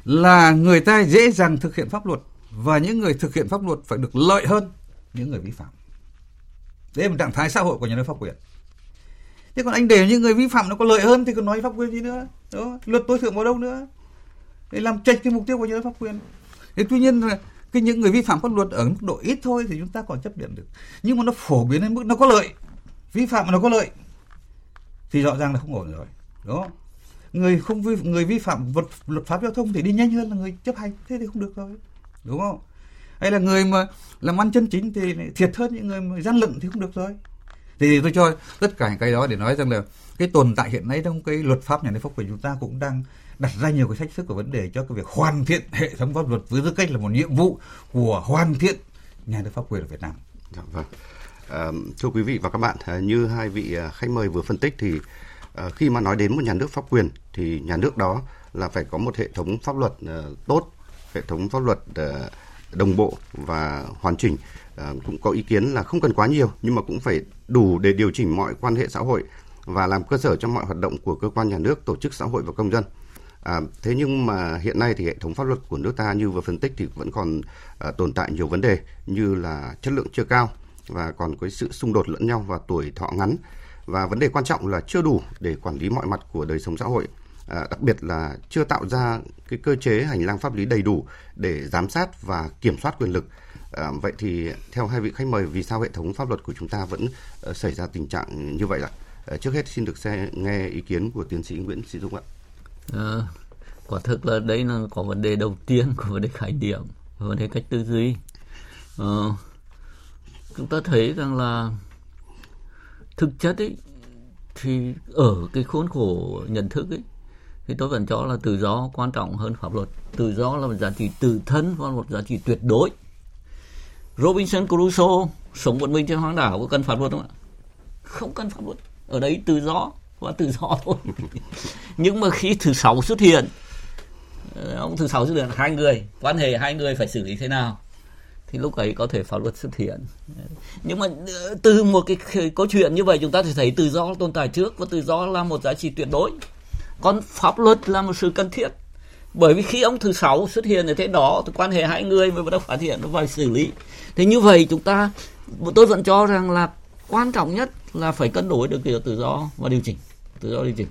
là người ta dễ dàng thực hiện pháp luật và những người thực hiện pháp luật phải được lợi hơn những người vi phạm đấy là một trạng thái xã hội của nhà nước pháp quyền. Thế còn anh để những người vi phạm nó có lợi hơn thì còn nói pháp quyền gì nữa đó luật tối thượng vào đâu nữa? Để làm chệch cái mục tiêu của nhà nước pháp quyền. Thế tuy nhiên là cái những người vi phạm pháp luật ở mức độ ít thôi thì chúng ta còn chấp nhận được. Nhưng mà nó phổ biến đến mức nó có lợi. Vi phạm mà nó có lợi thì rõ ràng là không ổn rồi đó người không vi, người vi phạm luật luật pháp giao thông thì đi nhanh hơn là người chấp hành. Thế thì không được rồi, đúng không? Hay là người mà làm ăn chân chính thì thiệt hơn những người mà gian lận thì không được rồi thì tôi cho tất cả những cái đó để nói rằng là cái tồn tại hiện nay trong cái luật pháp nhà nước pháp quyền chúng ta cũng đang đặt ra nhiều cái thách thức của vấn đề cho cái việc hoàn thiện hệ thống pháp luật với tư cách là một nhiệm vụ của hoàn thiện nhà nước pháp quyền ở Việt Nam. Dạ, vâng. À, thưa quý vị và các bạn, ờ, như hai vị ờ, khách mời vừa phân tích thì à, khi mà nói đến một nhà nước pháp quyền thì nhà nước đó là phải có một hệ thống pháp luật à, tốt, hệ thống pháp luật à, đồng bộ và hoàn chỉnh. À, cũng có ý kiến là không cần quá nhiều nhưng mà cũng phải đủ để điều chỉnh mọi quan hệ xã hội và làm cơ sở cho mọi hoạt động của cơ quan nhà nước, tổ chức xã hội và công dân. À, thế nhưng mà hiện nay thì hệ thống pháp luật của nước ta như vừa phân tích thì vẫn còn à, tồn tại nhiều vấn đề như là chất lượng chưa cao và còn có sự xung đột lẫn nhau và tuổi thọ ngắn và vấn đề quan trọng là chưa đủ để quản lý mọi mặt của đời sống xã hội à, đặc biệt là chưa tạo ra cái cơ chế hành lang pháp lý đầy đủ để giám sát và kiểm soát quyền lực. À, vậy thì theo hai vị khách mời vì sao hệ thống pháp luật của chúng ta vẫn uh, xảy ra tình trạng như vậy ạ? À, trước hết xin được xe, nghe ý kiến của tiến sĩ Nguyễn Sĩ Dũng ạ. À, quả thực là đây là có vấn đề đầu tiên của vấn đề khái niệm vấn đề cách tư duy. À, chúng ta thấy rằng là thực chất ấy thì ở cái khuôn khổ nhận thức ấy thì tôi vẫn cho là tự do quan trọng hơn pháp luật. Tự do là một giá trị tự thân và một giá trị tuyệt đối. Robinson Crusoe sống một mình trên hoang đảo có cần pháp luật không ạ? Không cần pháp luật. Ở đấy tự do và tự do thôi. Nhưng mà khi thứ sáu xuất hiện ông thứ sáu xuất hiện hai người quan hệ hai người phải xử lý thế nào? Thì lúc ấy có thể pháp luật xuất hiện. Nhưng mà ờ, từ một cái câu chuyện như vậy chúng ta sẽ thấy tự do tồn tại trước và tự do là một giá trị tuyệt đối còn pháp luật là một sự cần thiết. Bởi vì khi ông thứ sáu xuất hiện ở thế đó, thì quan hệ hai người mới bắt đầu phát hiện nó phải xử lý. Thế như vậy chúng ta tôi vẫn cho rằng là quan trọng nhất là phải cân đối được kiểu tự do và điều chỉnh, tự do điều chỉnh.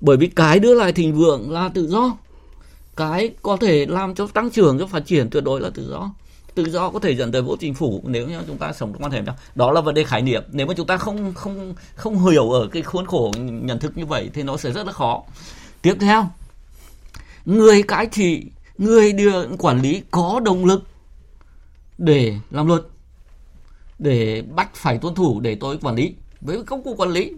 Bởi vì cái đưa lại thịnh vượng là tự do. Cái có thể làm cho tăng trưởng, cho phát triển tuyệt đối là tự do tự do có thể dẫn tới vô chính phủ, nếu như chúng ta sống trong quan hệ đó đó là vấn đề khái niệm. Nếu mà chúng ta không không không hiểu ở cái khuôn khổ nhận thức như vậy thì nó sẽ rất là khó. Tiếp theo, người cai trị, người đưa quản lý có động lực để làm luật, để bắt phải tuân thủ để tôi quản lý với công cụ quản lý.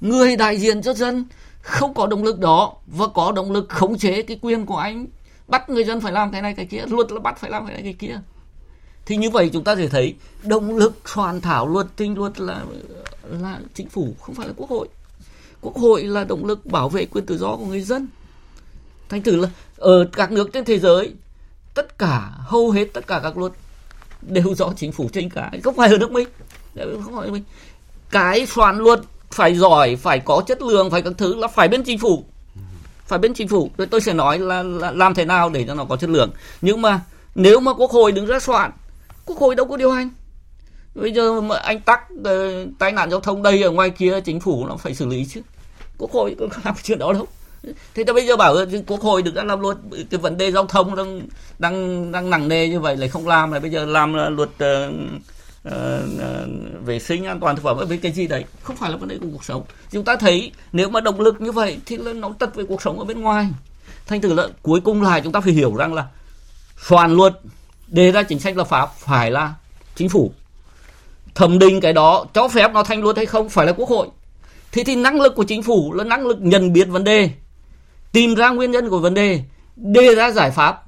Người đại diện cho dân không có động lực đó và có động lực khống chế cái quyền của anh bắt người dân phải làm cái này cái kia, luật là bắt phải làm cái này cái kia. Thì như vậy chúng ta sẽ thấy động lực soạn thảo luật, tinh luật là là chính phủ, không phải là quốc hội. Quốc hội là động lực bảo vệ quyền tự do của người dân. Thành thử là ở các nước trên thế giới, tất cả, hầu hết tất cả các luật đều do chính phủ tranh cãi. Không phải ở nước mình không phải ở mình cái soạn luật phải giỏi, phải có chất lượng, phải các thứ là phải bên chính phủ phải bên chính phủ. Tôi sẽ nói là, là làm thế nào để cho nó có chất lượng. Nhưng mà nếu mà quốc hội đứng ra soạn quốc hội đâu có điều hành. Bây giờ mà anh tắc ờ, tai nạn giao thông đây ở ngoài kia chính phủ nó phải xử lý chứ. Quốc hội có làm chuyện đó đâu. Thế ta bây giờ bảo quốc hội được ra làm luật cái vấn đề giao thông đang đang đang nặng nề như vậy lại không làm. Lại bây giờ làm luật uh, uh, vệ sinh an toàn thực phẩm với cái gì đấy. Không phải là vấn đề của cuộc sống. Chúng ta thấy nếu mà động lực như vậy thì là nó tật về cuộc sống ở bên ngoài. Thành thử là cuối cùng lại chúng ta phải hiểu rằng là soạn luật đề ra chính sách lập pháp phải là chính phủ. Thẩm định cái đó cho phép nó thành luật hay không phải là quốc hội. Thì thì năng lực của chính phủ là năng lực nhận biết vấn đề tìm ra nguyên nhân của vấn đề đề ra giải pháp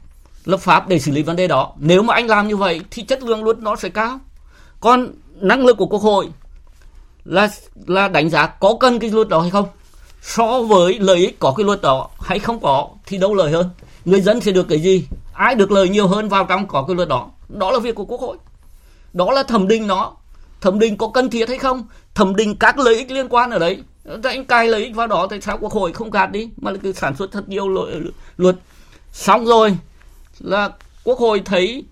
lập pháp để xử lý vấn đề đó. Nếu mà anh làm như vậy thì chất lượng luật nó sẽ cao còn năng lực của quốc hội là là đánh giá có cần cái luật đó hay không? So với lợi ích có cái luật đó hay không có thì đâu lợi hơn. Người dân sẽ được cái gì? Ai được lợi nhiều hơn vào trong có cái luật đó? Đó là việc của quốc hội. Đó là thẩm định nó. Thẩm định có cần thiết hay không? Thẩm định các lợi ích liên quan ở đấy. Anh cài lợi ích vào đó tại sao quốc hội không gạt đi? Mà cứ sản xuất thật nhiều luật. Xong rồi là quốc hội thấy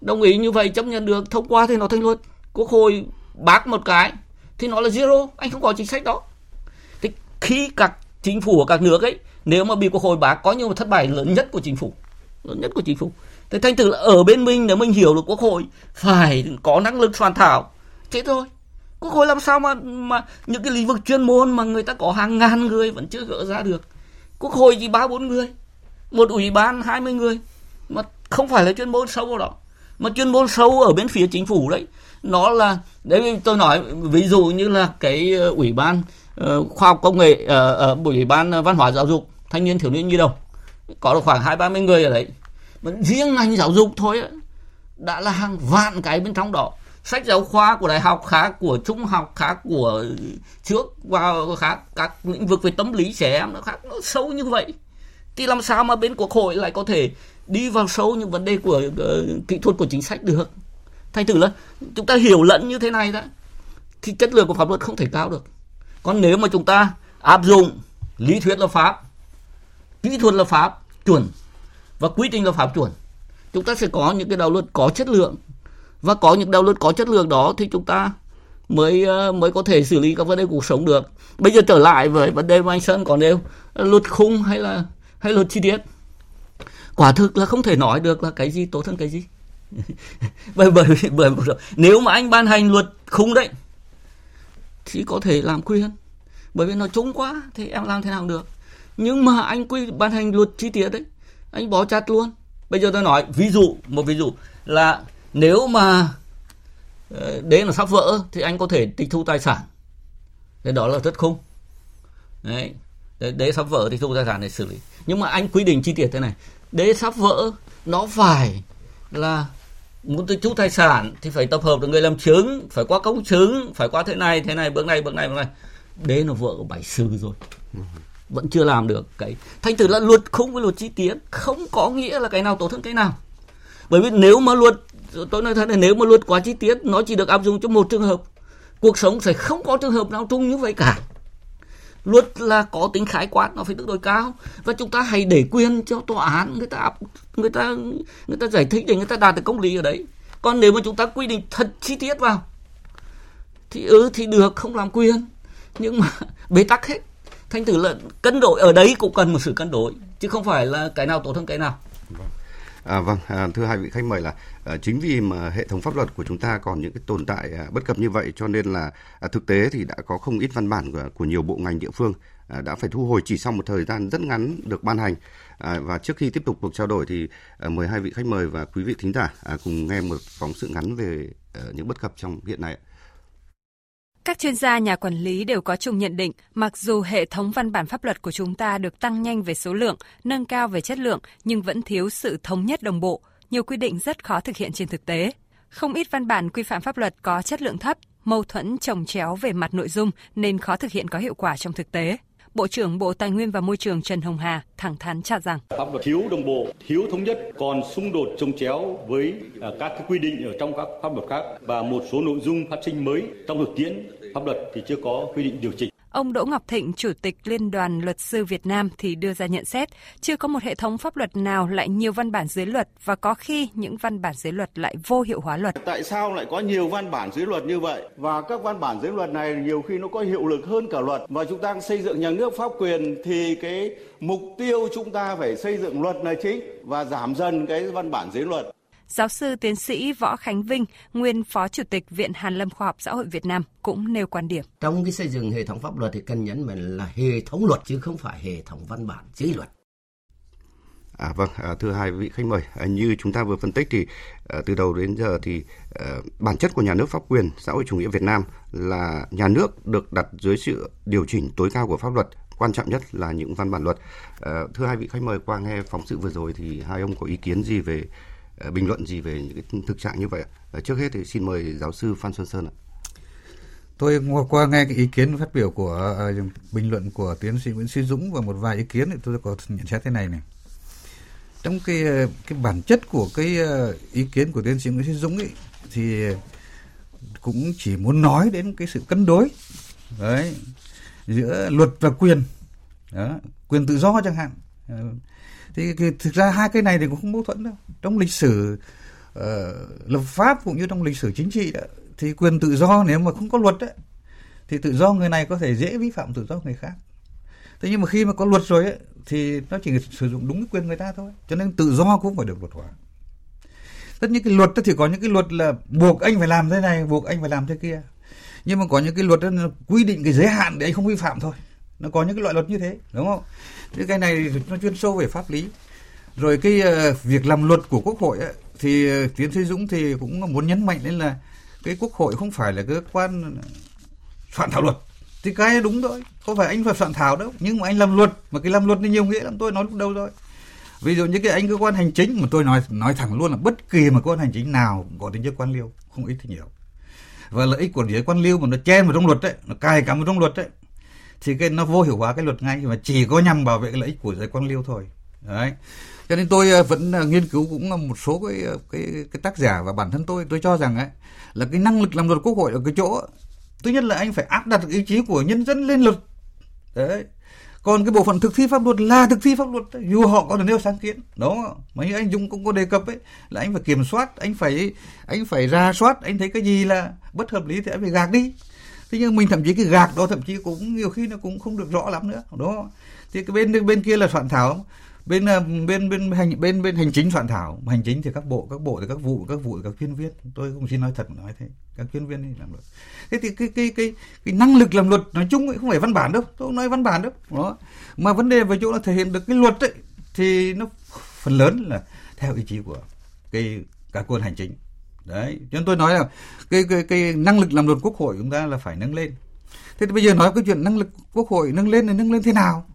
đồng ý như vậy, chấp nhận được, thông qua thì nó thành luật. Quốc hội bác một cái, thì nó là zero, anh không có chính sách đó. Thì khi các chính phủ ở các nước ấy, nếu mà bị quốc hội bác, có như một thất bại lớn nhất của chính phủ, lớn nhất của chính phủ. Thế thành thử là ở bên mình, nếu mình hiểu được quốc hội, phải có năng lực soạn thảo. Thế thôi. Quốc hội làm sao mà mà những cái lĩnh vực chuyên môn mà người ta có hàng ngàn người vẫn chưa gỡ ra được. Quốc hội chỉ ba bốn người, một ủy ban 20 người, mà không phải là chuyên môn sâu vào đó mà chuyên môn sâu ở bên phía chính phủ đấy. Nó là đấy tôi nói ví dụ như là cái ờ, ủy ban uh, khoa học công nghệ ở uh, uh, ủy ban văn hóa giáo dục thanh niên thiếu niên nhi đồng. Có được khoảng hai ba mươi người ở đấy. Mà riêng ngành giáo dục thôi đã là hàng vạn cái bên trong đó. Sách giáo khoa của đại học khác của trung học khác của trước và khác các lĩnh vực về tâm lý trẻ em nó khác. Nó sâu như vậy. Thì làm sao mà bên quốc hội lại có thể đi vào sâu những vấn đề của uh, kỹ thuật của chính sách được. Thành thử là chúng ta hiểu lẫn như thế này đó thì chất lượng của pháp luật không thể cao được. Còn nếu mà chúng ta áp dụng lý thuyết là pháp kỹ thuật là pháp chuẩn và quy trình là pháp chuẩn chúng ta sẽ có những cái đạo luật có chất lượng. Và có những đạo luật có chất lượng đó thì chúng ta mới ờ, mới có thể xử lý các vấn đề cuộc sống được. Bây giờ trở lại với vấn đề mà anh sơn có nêu luật khung hay là hay luật chi tiết? Quả thực là không thể nói được là cái gì tốt hơn cái gì. Bởi bởi bởi nếu mà anh ban hành luật khung đấy thì có thể làm quyền bởi vì nó trúng quá thì em làm thế nào được? Nhưng mà anh quy ban hành luật chi tiết đấy anh bỏ chặt luôn. Bây giờ tôi nói ví dụ một ví dụ là nếu mà ờ, đế là sắp vỡ thì anh có thể tịch thu tài sản. Thế đó là rất khung. Đấy đế sắp vỡ thì thu tài sản để xử lý. Nhưng mà anh quy định chi tiết thế này đế sắp vỡ, nó phải là muốn tôi chú tài sản thì phải tập hợp được người làm chứng, phải qua công chứng, phải qua thế này thế này, bước này bước này bước này. Đế nó vỡ bảy sư rồi. Vẫn chưa làm được cái thành thử là luật không với luật chi tiết không có nghĩa là cái nào tốt hơn cái nào. Bởi vì nếu mà luật tôi nói thật là nếu mà luật quá chi tiết nó chỉ được áp dụng cho một trường hợp, cuộc sống sẽ không có trường hợp nào chung như vậy cả luật là có tính khái quát, nó phải tương đối cao. Và chúng ta hãy để quyền cho tòa án, người ta người ta người ta giải thích để người ta đạt được công lý ở đấy. Còn nếu mà chúng ta quy định thật chi tiết vào, thì ừ thì được, không làm quyền. Nhưng mà bế tắc hết. Thành thử là cân đổi ở đấy cũng cần một sự cân đổi chứ không phải là cái nào tốt hơn cái nào. À, vâng, à, thưa hai vị khách mời là à, chính vì mà hệ thống pháp luật của chúng ta còn những cái tồn tại à, bất cập như vậy cho nên là à, thực tế thì đã có không ít văn bản của, của nhiều bộ ngành địa phương à, đã phải thu hồi chỉ sau một thời gian rất ngắn được ban hành. À, và trước khi tiếp tục cuộc trao đổi thì à, mời hai vị khách mời và quý vị thính giả à, cùng nghe một phóng sự ngắn về à, những bất cập trong hiện nay. Các chuyên gia nhà quản lý đều có chung nhận định, mặc dù hệ thống văn bản pháp luật của chúng ta được tăng nhanh về số lượng, nâng cao về chất lượng, nhưng vẫn thiếu sự thống nhất đồng bộ, nhiều quy định rất khó thực hiện trên thực tế. Không ít văn bản quy phạm pháp luật có chất lượng thấp, mâu thuẫn trồng chéo về mặt nội dung nên khó thực hiện có hiệu quả trong thực tế. Bộ trưởng Bộ Tài nguyên và Môi trường Trần Hồng Hà thẳng thắn cho rằng pháp luật thiếu đồng bộ, thiếu thống nhất, còn xung đột trồng chéo với à, các cái quy định ở trong các pháp luật khác và một số nội dung phát sinh mới trong thực tiễn pháp luật thì chưa có quy định điều chỉnh. Ông Đỗ Ngọc Thịnh, Chủ tịch Liên đoàn Luật sư Việt Nam thì đưa ra nhận xét, chưa có một hệ thống pháp luật nào lại nhiều văn bản dưới luật và có khi những văn bản dưới luật lại vô hiệu hóa luật. Tại sao lại có nhiều văn bản dưới luật như vậy? Và các văn bản dưới luật này nhiều khi nó có hiệu lực hơn cả luật. Và chúng ta xây dựng nhà nước pháp quyền thì cái mục tiêu chúng ta phải xây dựng luật là chính và giảm dần cái văn bản dưới luật. Giáo sư tiến sĩ Võ Khánh Vinh, nguyên Phó Chủ tịch Viện Hàn Lâm Khoa học Xã hội Việt Nam cũng nêu quan điểm. Trong cái xây dựng hệ thống pháp luật thì cần nhấn mạnh là hệ thống luật chứ không phải hệ thống văn bản dưới luật. À vâng, à, thưa hai vị khách mời, à, như chúng ta vừa phân tích thì à, từ đầu đến giờ thì à, bản chất của nhà nước pháp quyền xã hội chủ nghĩa Việt Nam là nhà nước được đặt dưới sự điều chỉnh tối cao của pháp luật, quan trọng nhất là những văn bản luật. À, thưa hai vị khách mời qua nghe phóng sự vừa rồi thì hai ông có ý kiến gì về Ờ, bình luận gì về những cái thực trạng như vậy ạ? Ờ, trước hết thì xin mời giáo sư Phan Xuân Sơn ạ. Tôi qua nghe cái ý kiến phát biểu của uh, bình luận của tiến sĩ Nguyễn Sĩ Dũng và một vài ý kiến thì tôi có nhận xét thế này này. Trong cái cái bản chất của cái ý kiến của tiến sĩ Nguyễn Sĩ Dũng ấy thì cũng chỉ muốn nói đến cái sự cân đối đấy giữa luật và quyền đó, quyền tự do chẳng hạn thì, thì thực ra hai cái này thì cũng không mâu thuẫn đâu. Trong lịch sử uh, lập pháp cũng như trong lịch sử chính trị đó, thì quyền tự do nếu mà không có luật đấy thì tự do người này có thể dễ vi phạm tự do người khác. Thế nhưng mà khi mà có luật rồi ấy, thì nó chỉ sử dụng đúng cái quyền người ta thôi. Cho nên tự do cũng phải được luật hóa. Tất nhiên cái luật thì có những cái luật là buộc anh phải làm thế này buộc anh phải làm thế kia. Nhưng mà có những cái luật đó quy định cái giới hạn để anh không vi phạm thôi. Nó có những cái loại luật như thế đúng không? Thế cái này nó chuyên sâu về pháp lý. Rồi cái uh, việc làm luật của quốc hội ấy, thì uh, tiến sĩ dũng thì cũng muốn nhấn mạnh đến là cái quốc hội không phải là cơ quan soạn thảo luật. Thì cái đúng thôi không phải anh phải soạn thảo đâu nhưng mà anh làm luật mà cái làm luật thì nhiều nghĩa lắm tôi nói lúc đầu rồi ví dụ như cái anh cơ quan hành chính mà tôi nói nói thẳng luôn là bất kỳ một cơ quan hành chính nào có tính chất quan liêu không ít thì nhiều. Và lợi ích của giới quan liêu mà nó chen vào trong luật đấy nó cài cắm vào trong luật đấy thì cái, nó vô hiệu hóa cái luật ngay, mà chỉ có nhằm bảo vệ cái lợi ích của giới quan liêu thôi. Đấy. Cho nên tôi ờ, vẫn ờ, nghiên cứu cũng ờ, một số cái cái cái tác giả và bản thân tôi tôi cho rằng ấy, là cái năng lực làm luật quốc hội ở cái chỗ, thứ nhất là anh phải áp đặt ý chí của nhân dân lên luật. Đấy. Còn cái bộ phận thực thi pháp luật là thực thi pháp luật, dù họ có được nêu sáng kiến. Đó, mà như anh Dung cũng có đề cập ấy, là anh phải kiểm soát, anh phải anh phải ra soát, anh thấy cái gì là bất hợp lý thì anh phải gạt đi thế nhưng mình thậm chí cái gạc đó thậm chí cũng nhiều khi nó cũng không được rõ lắm nữa. Đó. Thì cái bên bên kia là soạn thảo. Bên ờ, bên bên hành, bên bên hành chính soạn thảo. Hành chính thì các bộ các bộ thì các vụ các vụ các chuyên viên tôi cũng xin nói thật nói thế. Các chuyên viên đi làm luật. Thế thì cái cái cái cái năng lực làm luật nói chung ấy không phải văn bản đâu. Tôi không nói văn bản đâu. Đó. Mà vấn đề về chỗ là thể hiện được cái luật ấy, thì nó phần lớn là theo ý chí của cái, cả quân hành chính đấy, cho nên tôi nói là cái cái cái năng lực làm luật quốc hội chúng ta là phải nâng lên. Thế thì bây giờ nói cái chuyện năng lực quốc hội nâng lên là nâng lên thế nào?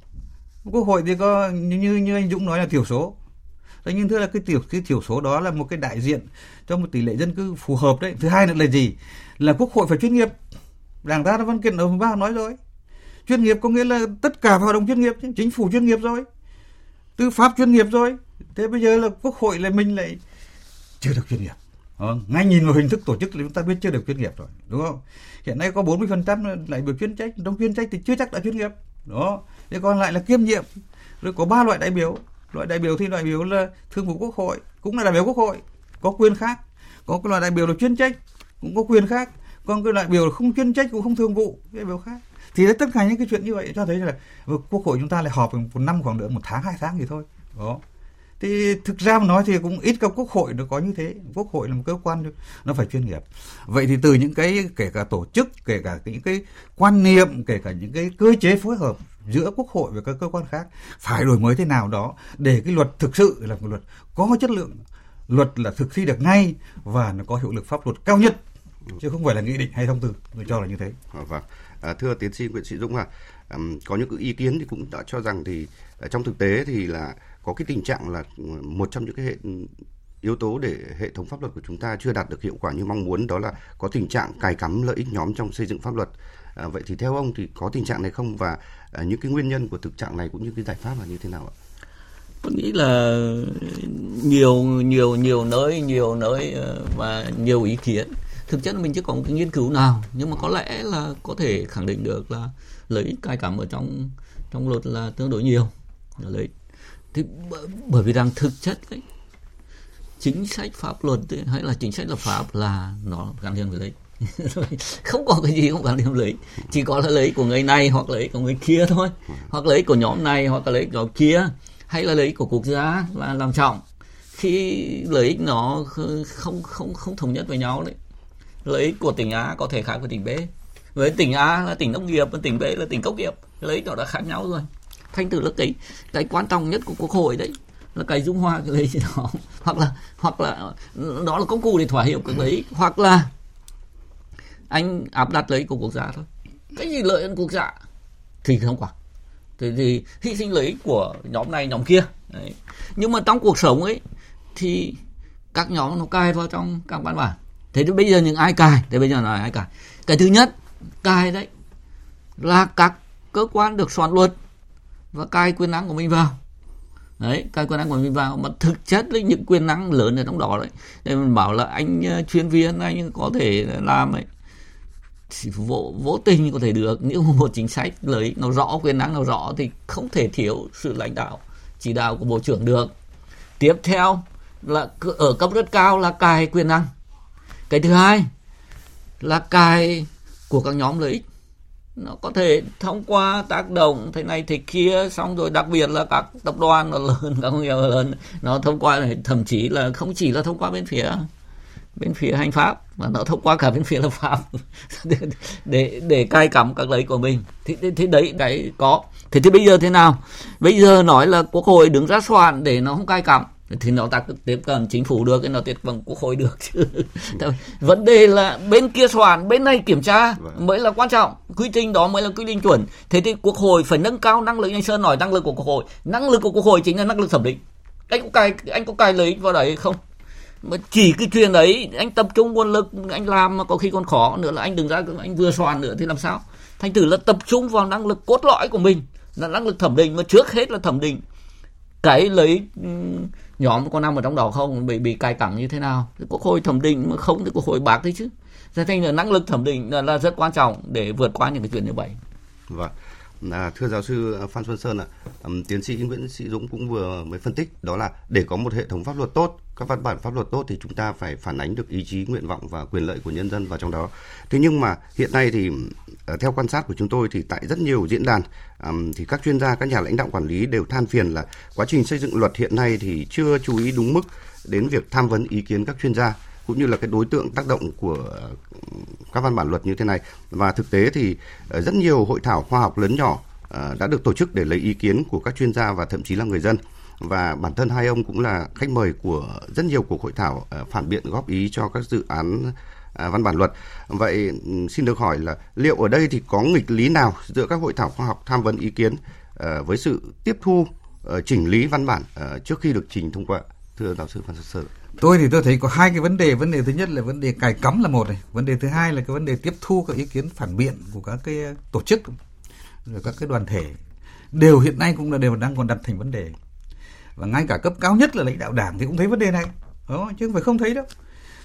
Quốc hội thì có, như như anh Dũng nói là thiểu số. Đấy nhưng thưa là cái tiểu cái thiểu số đó là một cái đại diện cho một tỷ lệ dân cư phù hợp đấy. Thứ hai nữa là gì? Là quốc hội phải chuyên nghiệp. Đảng ta đã văn kiện ở ba nói rồi. Chuyên nghiệp có nghĩa là tất cả hoạt động chuyên nghiệp chính phủ chuyên nghiệp rồi. Tư pháp chuyên nghiệp rồi. Thế bây giờ là quốc hội là mình lại chưa được chuyên nghiệp. Ờ, ngay nhìn vào hình thức tổ chức thì chúng ta biết chưa được chuyên nghiệp rồi đúng không? Hiện nay có 40% lại biểu chuyên trách trong chuyên trách thì chưa chắc đã chuyên nghiệp. Đó thế còn lại là kiêm nhiệm. Rồi có ba loại đại biểu loại đại biểu thì đại biểu là thương vụ quốc hội cũng là đại biểu quốc hội có quyền khác. Có cái loại đại biểu là chuyên trách cũng có quyền khác. Còn cái đại biểu là không chuyên trách cũng không thương vụ cái đại biểu khác. Thì tất cả những cái chuyện như vậy cho thấy là ừ, quốc hội chúng ta lại họp một năm khoảng được một tháng hai tháng thì thôi. Đó thì thực ra mà nói thì cũng ít các quốc hội nó có như thế. Quốc hội là một cơ quan nó phải chuyên nghiệp. Vậy thì từ những cái kể cả tổ chức kể cả những cái quan niệm kể cả những cái cơ chế phối hợp giữa quốc hội và các cơ quan khác phải đổi mới thế nào đó để cái luật thực sự là một luật có chất lượng luật là thực thi được ngay và nó có hiệu lực pháp luật cao nhất chứ không phải là nghị định hay thông tư. Tôi cho là như thế. Ờ, vâng. À, thưa tiến sĩ nguyễn sĩ dũng à có những ý kiến thì cũng đã cho rằng thì à, trong thực tế thì là có cái tình trạng là ừ, một trong những cái hệ ừ, yếu tố để hệ thống pháp luật của chúng ta chưa đạt được hiệu quả như mong muốn đó là có tình trạng cài cắm lợi ích nhóm trong xây dựng pháp luật. À, vậy thì theo ông thì có tình trạng này không và à, những cái nguyên nhân của thực trạng này cũng như cái giải pháp là như thế nào ạ? Tôi nghĩ là nhiều nhiều nhiều nơi nhiều nơi ờ, và nhiều ý kiến. Thực chất mình chưa có một cái nghiên cứu nào nhưng mà có lẽ là có thể khẳng định được là lợi ích cài cắm ở trong trong luật là tương đối nhiều lợi ích thì bởi vì rằng thực chất ấy, chính sách pháp luật ấy, hay là chính sách lập pháp là nó gắn liền với lợi không có cái gì không gắn liền với lợi chỉ có là lợi của người này hoặc lợi của người kia thôi. Hoặc lợi của nhóm này hoặc là lợi của kia hay là lợi của quốc gia là làm trọng. Khi lợi ích nó không không không thống nhất với nhau đấy lợi ích của tỉnh A có thể khác với tỉnh B. Với tỉnh A là tỉnh nông nghiệp và tỉnh B là tỉnh công nghiệp. Lợi ích nó đã khác nhau rồi thành tử là cái cái quan trọng nhất của quốc hội đấy. Là cái dung hòa cái lấy đó hoặc là hoặc là đó là công cụ để thỏa hiệp cái lấy hoặc là anh áp đặt lấy của quốc gia thôi. Cái gì lợi ích quốc gia? Thì không quản thì, thì hy sinh lợi ích của nhóm này nhóm kia. Đấy. nhưng mà trong cuộc sống ấy thì các nhóm nó cài vào trong các văn bản. Thế thì bây giờ những ai cài? Thì bây giờ là ai cài? Cái thứ nhất cài đấy là các cơ quan được soạn luật và cai quyền năng của mình vào. Đấy cai quyền năng của mình vào. Mà thực chất là những quyền năng lớn ở trong đó đấy. Để mình bảo là anh ờ, chuyên viên anh có thể làm ấy. Thì vô, vô tình có thể được. Nếu một chính sách lợi nó rõ quyền năng nó rõ thì không thể thiếu sự lãnh đạo chỉ đạo của bộ trưởng được. Tiếp theo là ở cấp rất cao là cài quyền năng. Cái thứ hai là cài của các nhóm lợi ích nó có thể thông qua tác động thế này thế kia xong rồi đặc biệt là các tập đoàn nó lớn các công nghiệp lớn nó thông qua này thậm chí là không chỉ là thông qua bên phía bên phía hành pháp mà nó thông qua cả bên phía lập pháp. Để, để để cai cắm các lấy của mình. Thì, thì, thì đấy cái có. Thế thì bây giờ thế nào? Bây giờ nói là quốc hội đứng ra soạn để nó không cai cắm thì nó ta tiếp cận chính phủ được cái nó tiếp cận quốc hội được chứ. Vấn đề là bên kia soạn bên này kiểm tra vâng. mới là quan trọng. Quy trình đó mới là quy trình chuẩn. Thế thì quốc hội phải nâng cao năng lực. Anh sơn nói năng lực của quốc hội. Năng lực của quốc hội chính là năng lực thẩm định. Anh có cài anh có cài ích vào đấy không? Mà chỉ cái chuyện đấy anh tập trung nguồn lực anh làm mà có khi còn khó. Nữa là anh đừng ra anh vừa soạn nữa thì làm sao? Thành thử là tập trung vào năng lực cốt lõi của mình. Là năng lực thẩm định. Mà trước hết là thẩm định cái lấy nhóm có nằm ở trong đó không? Bị bị cài cẳng như thế nào? Thì quốc hội thẩm định mà không? Thì quốc hội bác đấy chứ? Cho nên là năng lực thẩm định là, là rất quan trọng để vượt qua những cái chuyện như vậy. Vâng. À, thưa giáo sư à, Phan Xuân Sơn ạ, à, tiến sĩ Nguyễn Sĩ Dũng cũng vừa mới phân tích đó là để có một hệ thống pháp luật tốt, các văn bản pháp luật tốt thì chúng ta phải phản ánh được ý chí, nguyện vọng và quyền lợi của nhân dân vào trong đó. Thế nhưng mà hiện nay thì à, theo quan sát của chúng tôi thì tại rất nhiều diễn đàn thì các chuyên gia, các nhà lãnh đạo quản lý đều than phiền là quá trình xây dựng luật hiện nay thì chưa chú ý đúng mức đến việc tham vấn ý kiến các chuyên gia cũng như là cái đối tượng tác động của ừ, các văn bản luật như thế này và thực tế thì ờ, rất nhiều hội thảo khoa học lớn nhỏ ờ, đã được tổ chức để lấy ý kiến của các chuyên gia và thậm chí là người dân và bản thân hai ông cũng là khách mời của rất nhiều cuộc hội thảo ờ, phản biện góp ý cho các dự án à, văn bản luật. Vậy ừ, xin được hỏi là liệu ở đây thì có nghịch lý nào giữa các hội thảo khoa học tham vấn ý kiến với sự tiếp thu chỉnh lý văn bản trước khi được trình thông qua? Thưa giáo sư Phan Sơn tôi thì tôi thấy có hai cái vấn đề. Vấn đề thứ nhất là vấn đề cài cắm là một này. Vấn đề thứ hai là cái vấn đề tiếp thu các ý kiến phản biện của các cái ờ, tổ chức rồi các cái đoàn thể. Đều hiện nay cũng là đều đang còn đặt thành vấn đề. Và ngay cả cấp cao nhất là lãnh đạo đảng thì cũng thấy vấn đề này. Đó chứ không phải không thấy đâu.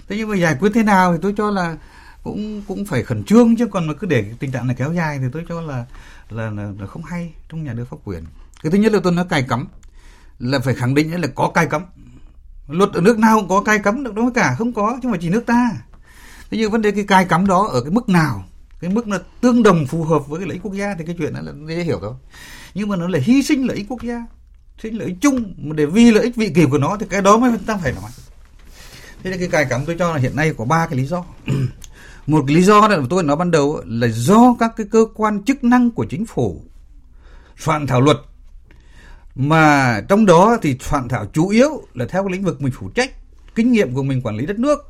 Thế nhưng mà giải quyết thế nào thì tôi cho là cũng cũng phải khẩn trương chứ còn mà cứ để tình trạng này kéo dài thì tôi cho là là, là, là không hay trong nhà nước pháp quyền. Cái thứ nhất là tôi nói cài cắm. Là phải khẳng định là có cài cấm luật ở nước nào cũng có cai cấm được đó cả, không có, chứ không phải chỉ nước ta. Thế nhưng vấn đề cái cai cấm đó ở cái mức nào, cái mức là tương đồng phù hợp với cái lợi ích quốc gia thì cái chuyện đó là dễ hiểu thôi. Nhưng mà nó là hy sinh lợi ích quốc gia, hy sinh lợi ích chung, mà để vì lợi ích vị kỳ của nó thì cái đó mới ta phải nói. Thế nên cái cài cấm tôi cho là hiện nay có ba cái lý do. Một cái lý do là tôi nói ban đầu là do các cái cơ quan chức năng của chính phủ soạn thảo luật mà trong đó thì soạn thảo chủ yếu là theo cái lĩnh vực mình phụ trách kinh nghiệm của mình quản lý đất nước.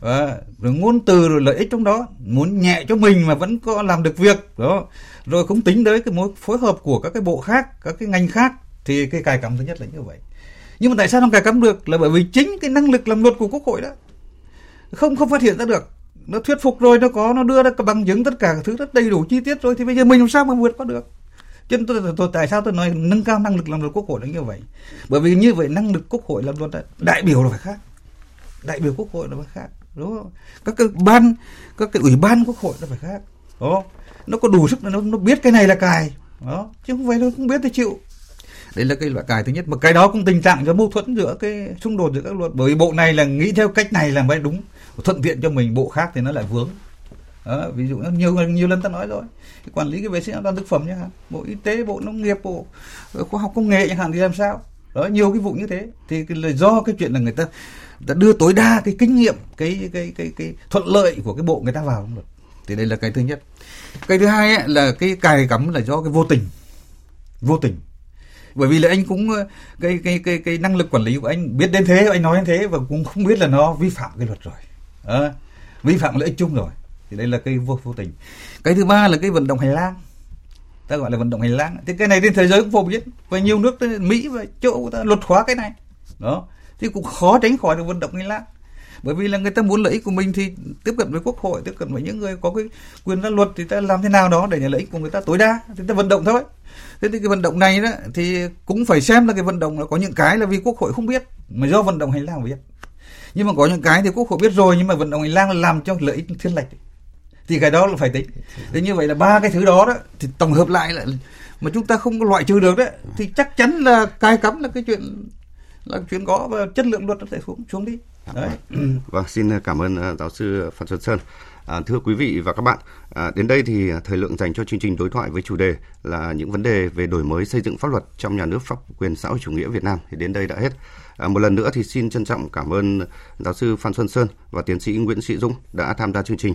À, rồi ngôn từ rồi lợi ích trong đó muốn nhẹ cho mình mà vẫn có làm được việc đó. Rồi cũng tính tới cái mối phối hợp của các cái bộ khác các cái ngành khác thì cái cài cắm thứ nhất là như vậy. Nhưng mà tại sao không cài cắm được? Là bởi vì chính cái năng lực làm luật của quốc hội đó không không phát hiện ra được. Nó thuyết phục rồi nó có nó đưa ra bằng chứng tất cả thứ rất đầy đủ chi tiết rồi thì bây giờ mình làm sao mà vượt qua được? Cho nên tôi, tôi, tôi tại sao tôi nói nâng cao năng lực làm luật quốc hội là như vậy? Bởi vì như vậy năng lực quốc hội làm luật đại biểu là phải khác. Đại biểu quốc hội là phải khác đúng không? Các cái ban các cái ủy ban quốc hội là phải khác đó nó có đủ sức nó nó biết cái này là cài đó. Chứ không phải nó không biết thì chịu. Đấy là cái loại cài thứ nhất mà cái đó cũng tình trạng cho mâu thuẫn giữa cái xung đột giữa các luật. Bởi vì bộ này là nghĩ theo cách này là mới đúng thuận tiện cho mình bộ khác thì nó lại vướng. Đó, ví dụ nhiều nhiều lần ta nói rồi quản lý cái vệ sinh an toàn thực phẩm chẳng hạn bộ y tế bộ nông nghiệp bộ ờ, khoa học công nghệ chẳng hạn thì làm sao? Đó nhiều cái vụ như thế. Thì là do cái chuyện là người ta đã đưa tối đa cái kinh nghiệm cái cái cái cái, cái thuận lợi của cái bộ người ta vào được. thì đây là cái thứ nhất. Cái thứ hai ấy, là cái cài cắm là do cái vô tình. Vô tình. Bởi vì là anh cũng ờ, cái cái cái cái năng lực quản lý của anh biết đến thế anh nói đến thế và cũng không biết là nó vi phạm cái luật rồi. À, vi phạm lợi ích chung rồi thì đây là cái vô vô tình cái thứ ba là cái vận động hành lang. Ta gọi là vận động hành lang. Thì cái này trên thế giới cũng phổ biến. Và nhiều nước mỹ và châu ta luật hóa cái này. Đó. Thì cũng khó tránh khỏi được vận động hành lang. Bởi vì là người ta muốn lợi ích của mình thì tiếp cận với quốc hội, tiếp cận với những người có cái quyền ra luật thì ta làm thế nào đó để lợi ích của người ta tối đa. Thì ta vận động thôi. Thế thì cái vận động này đó thì cũng phải xem là cái vận động là có những cái là vì quốc hội không biết, mà do vận động hành lang biết. Nhưng mà có những cái thì quốc hội biết rồi, nhưng mà vận động hành lang là làm cho lợi ích thiên lệch thì cái đó là phải tính thế như vậy là ba cái thứ đó đó thì tổng hợp lại là mà chúng ta không có loại trừ được đấy thì chắc chắn là cai cấm là cái chuyện là chuyện có và chất lượng luật nó sẽ xuống xuống đi đấy. vâng, vâng xin cảm ơn à, giáo sư Phan Xuân Sơn À, thưa quý vị và các bạn, à, đến đây thì thời lượng dành cho chương trình đối thoại với chủ đề là những vấn đề về đổi mới xây dựng pháp luật trong nhà nước pháp quyền xã hội chủ nghĩa Việt Nam thì đến đây đã hết. À, một lần nữa thì xin trân trọng cảm ơn giáo sư Phan Xuân Sơn và tiến sĩ Nguyễn Sĩ Dũng đã tham gia chương trình.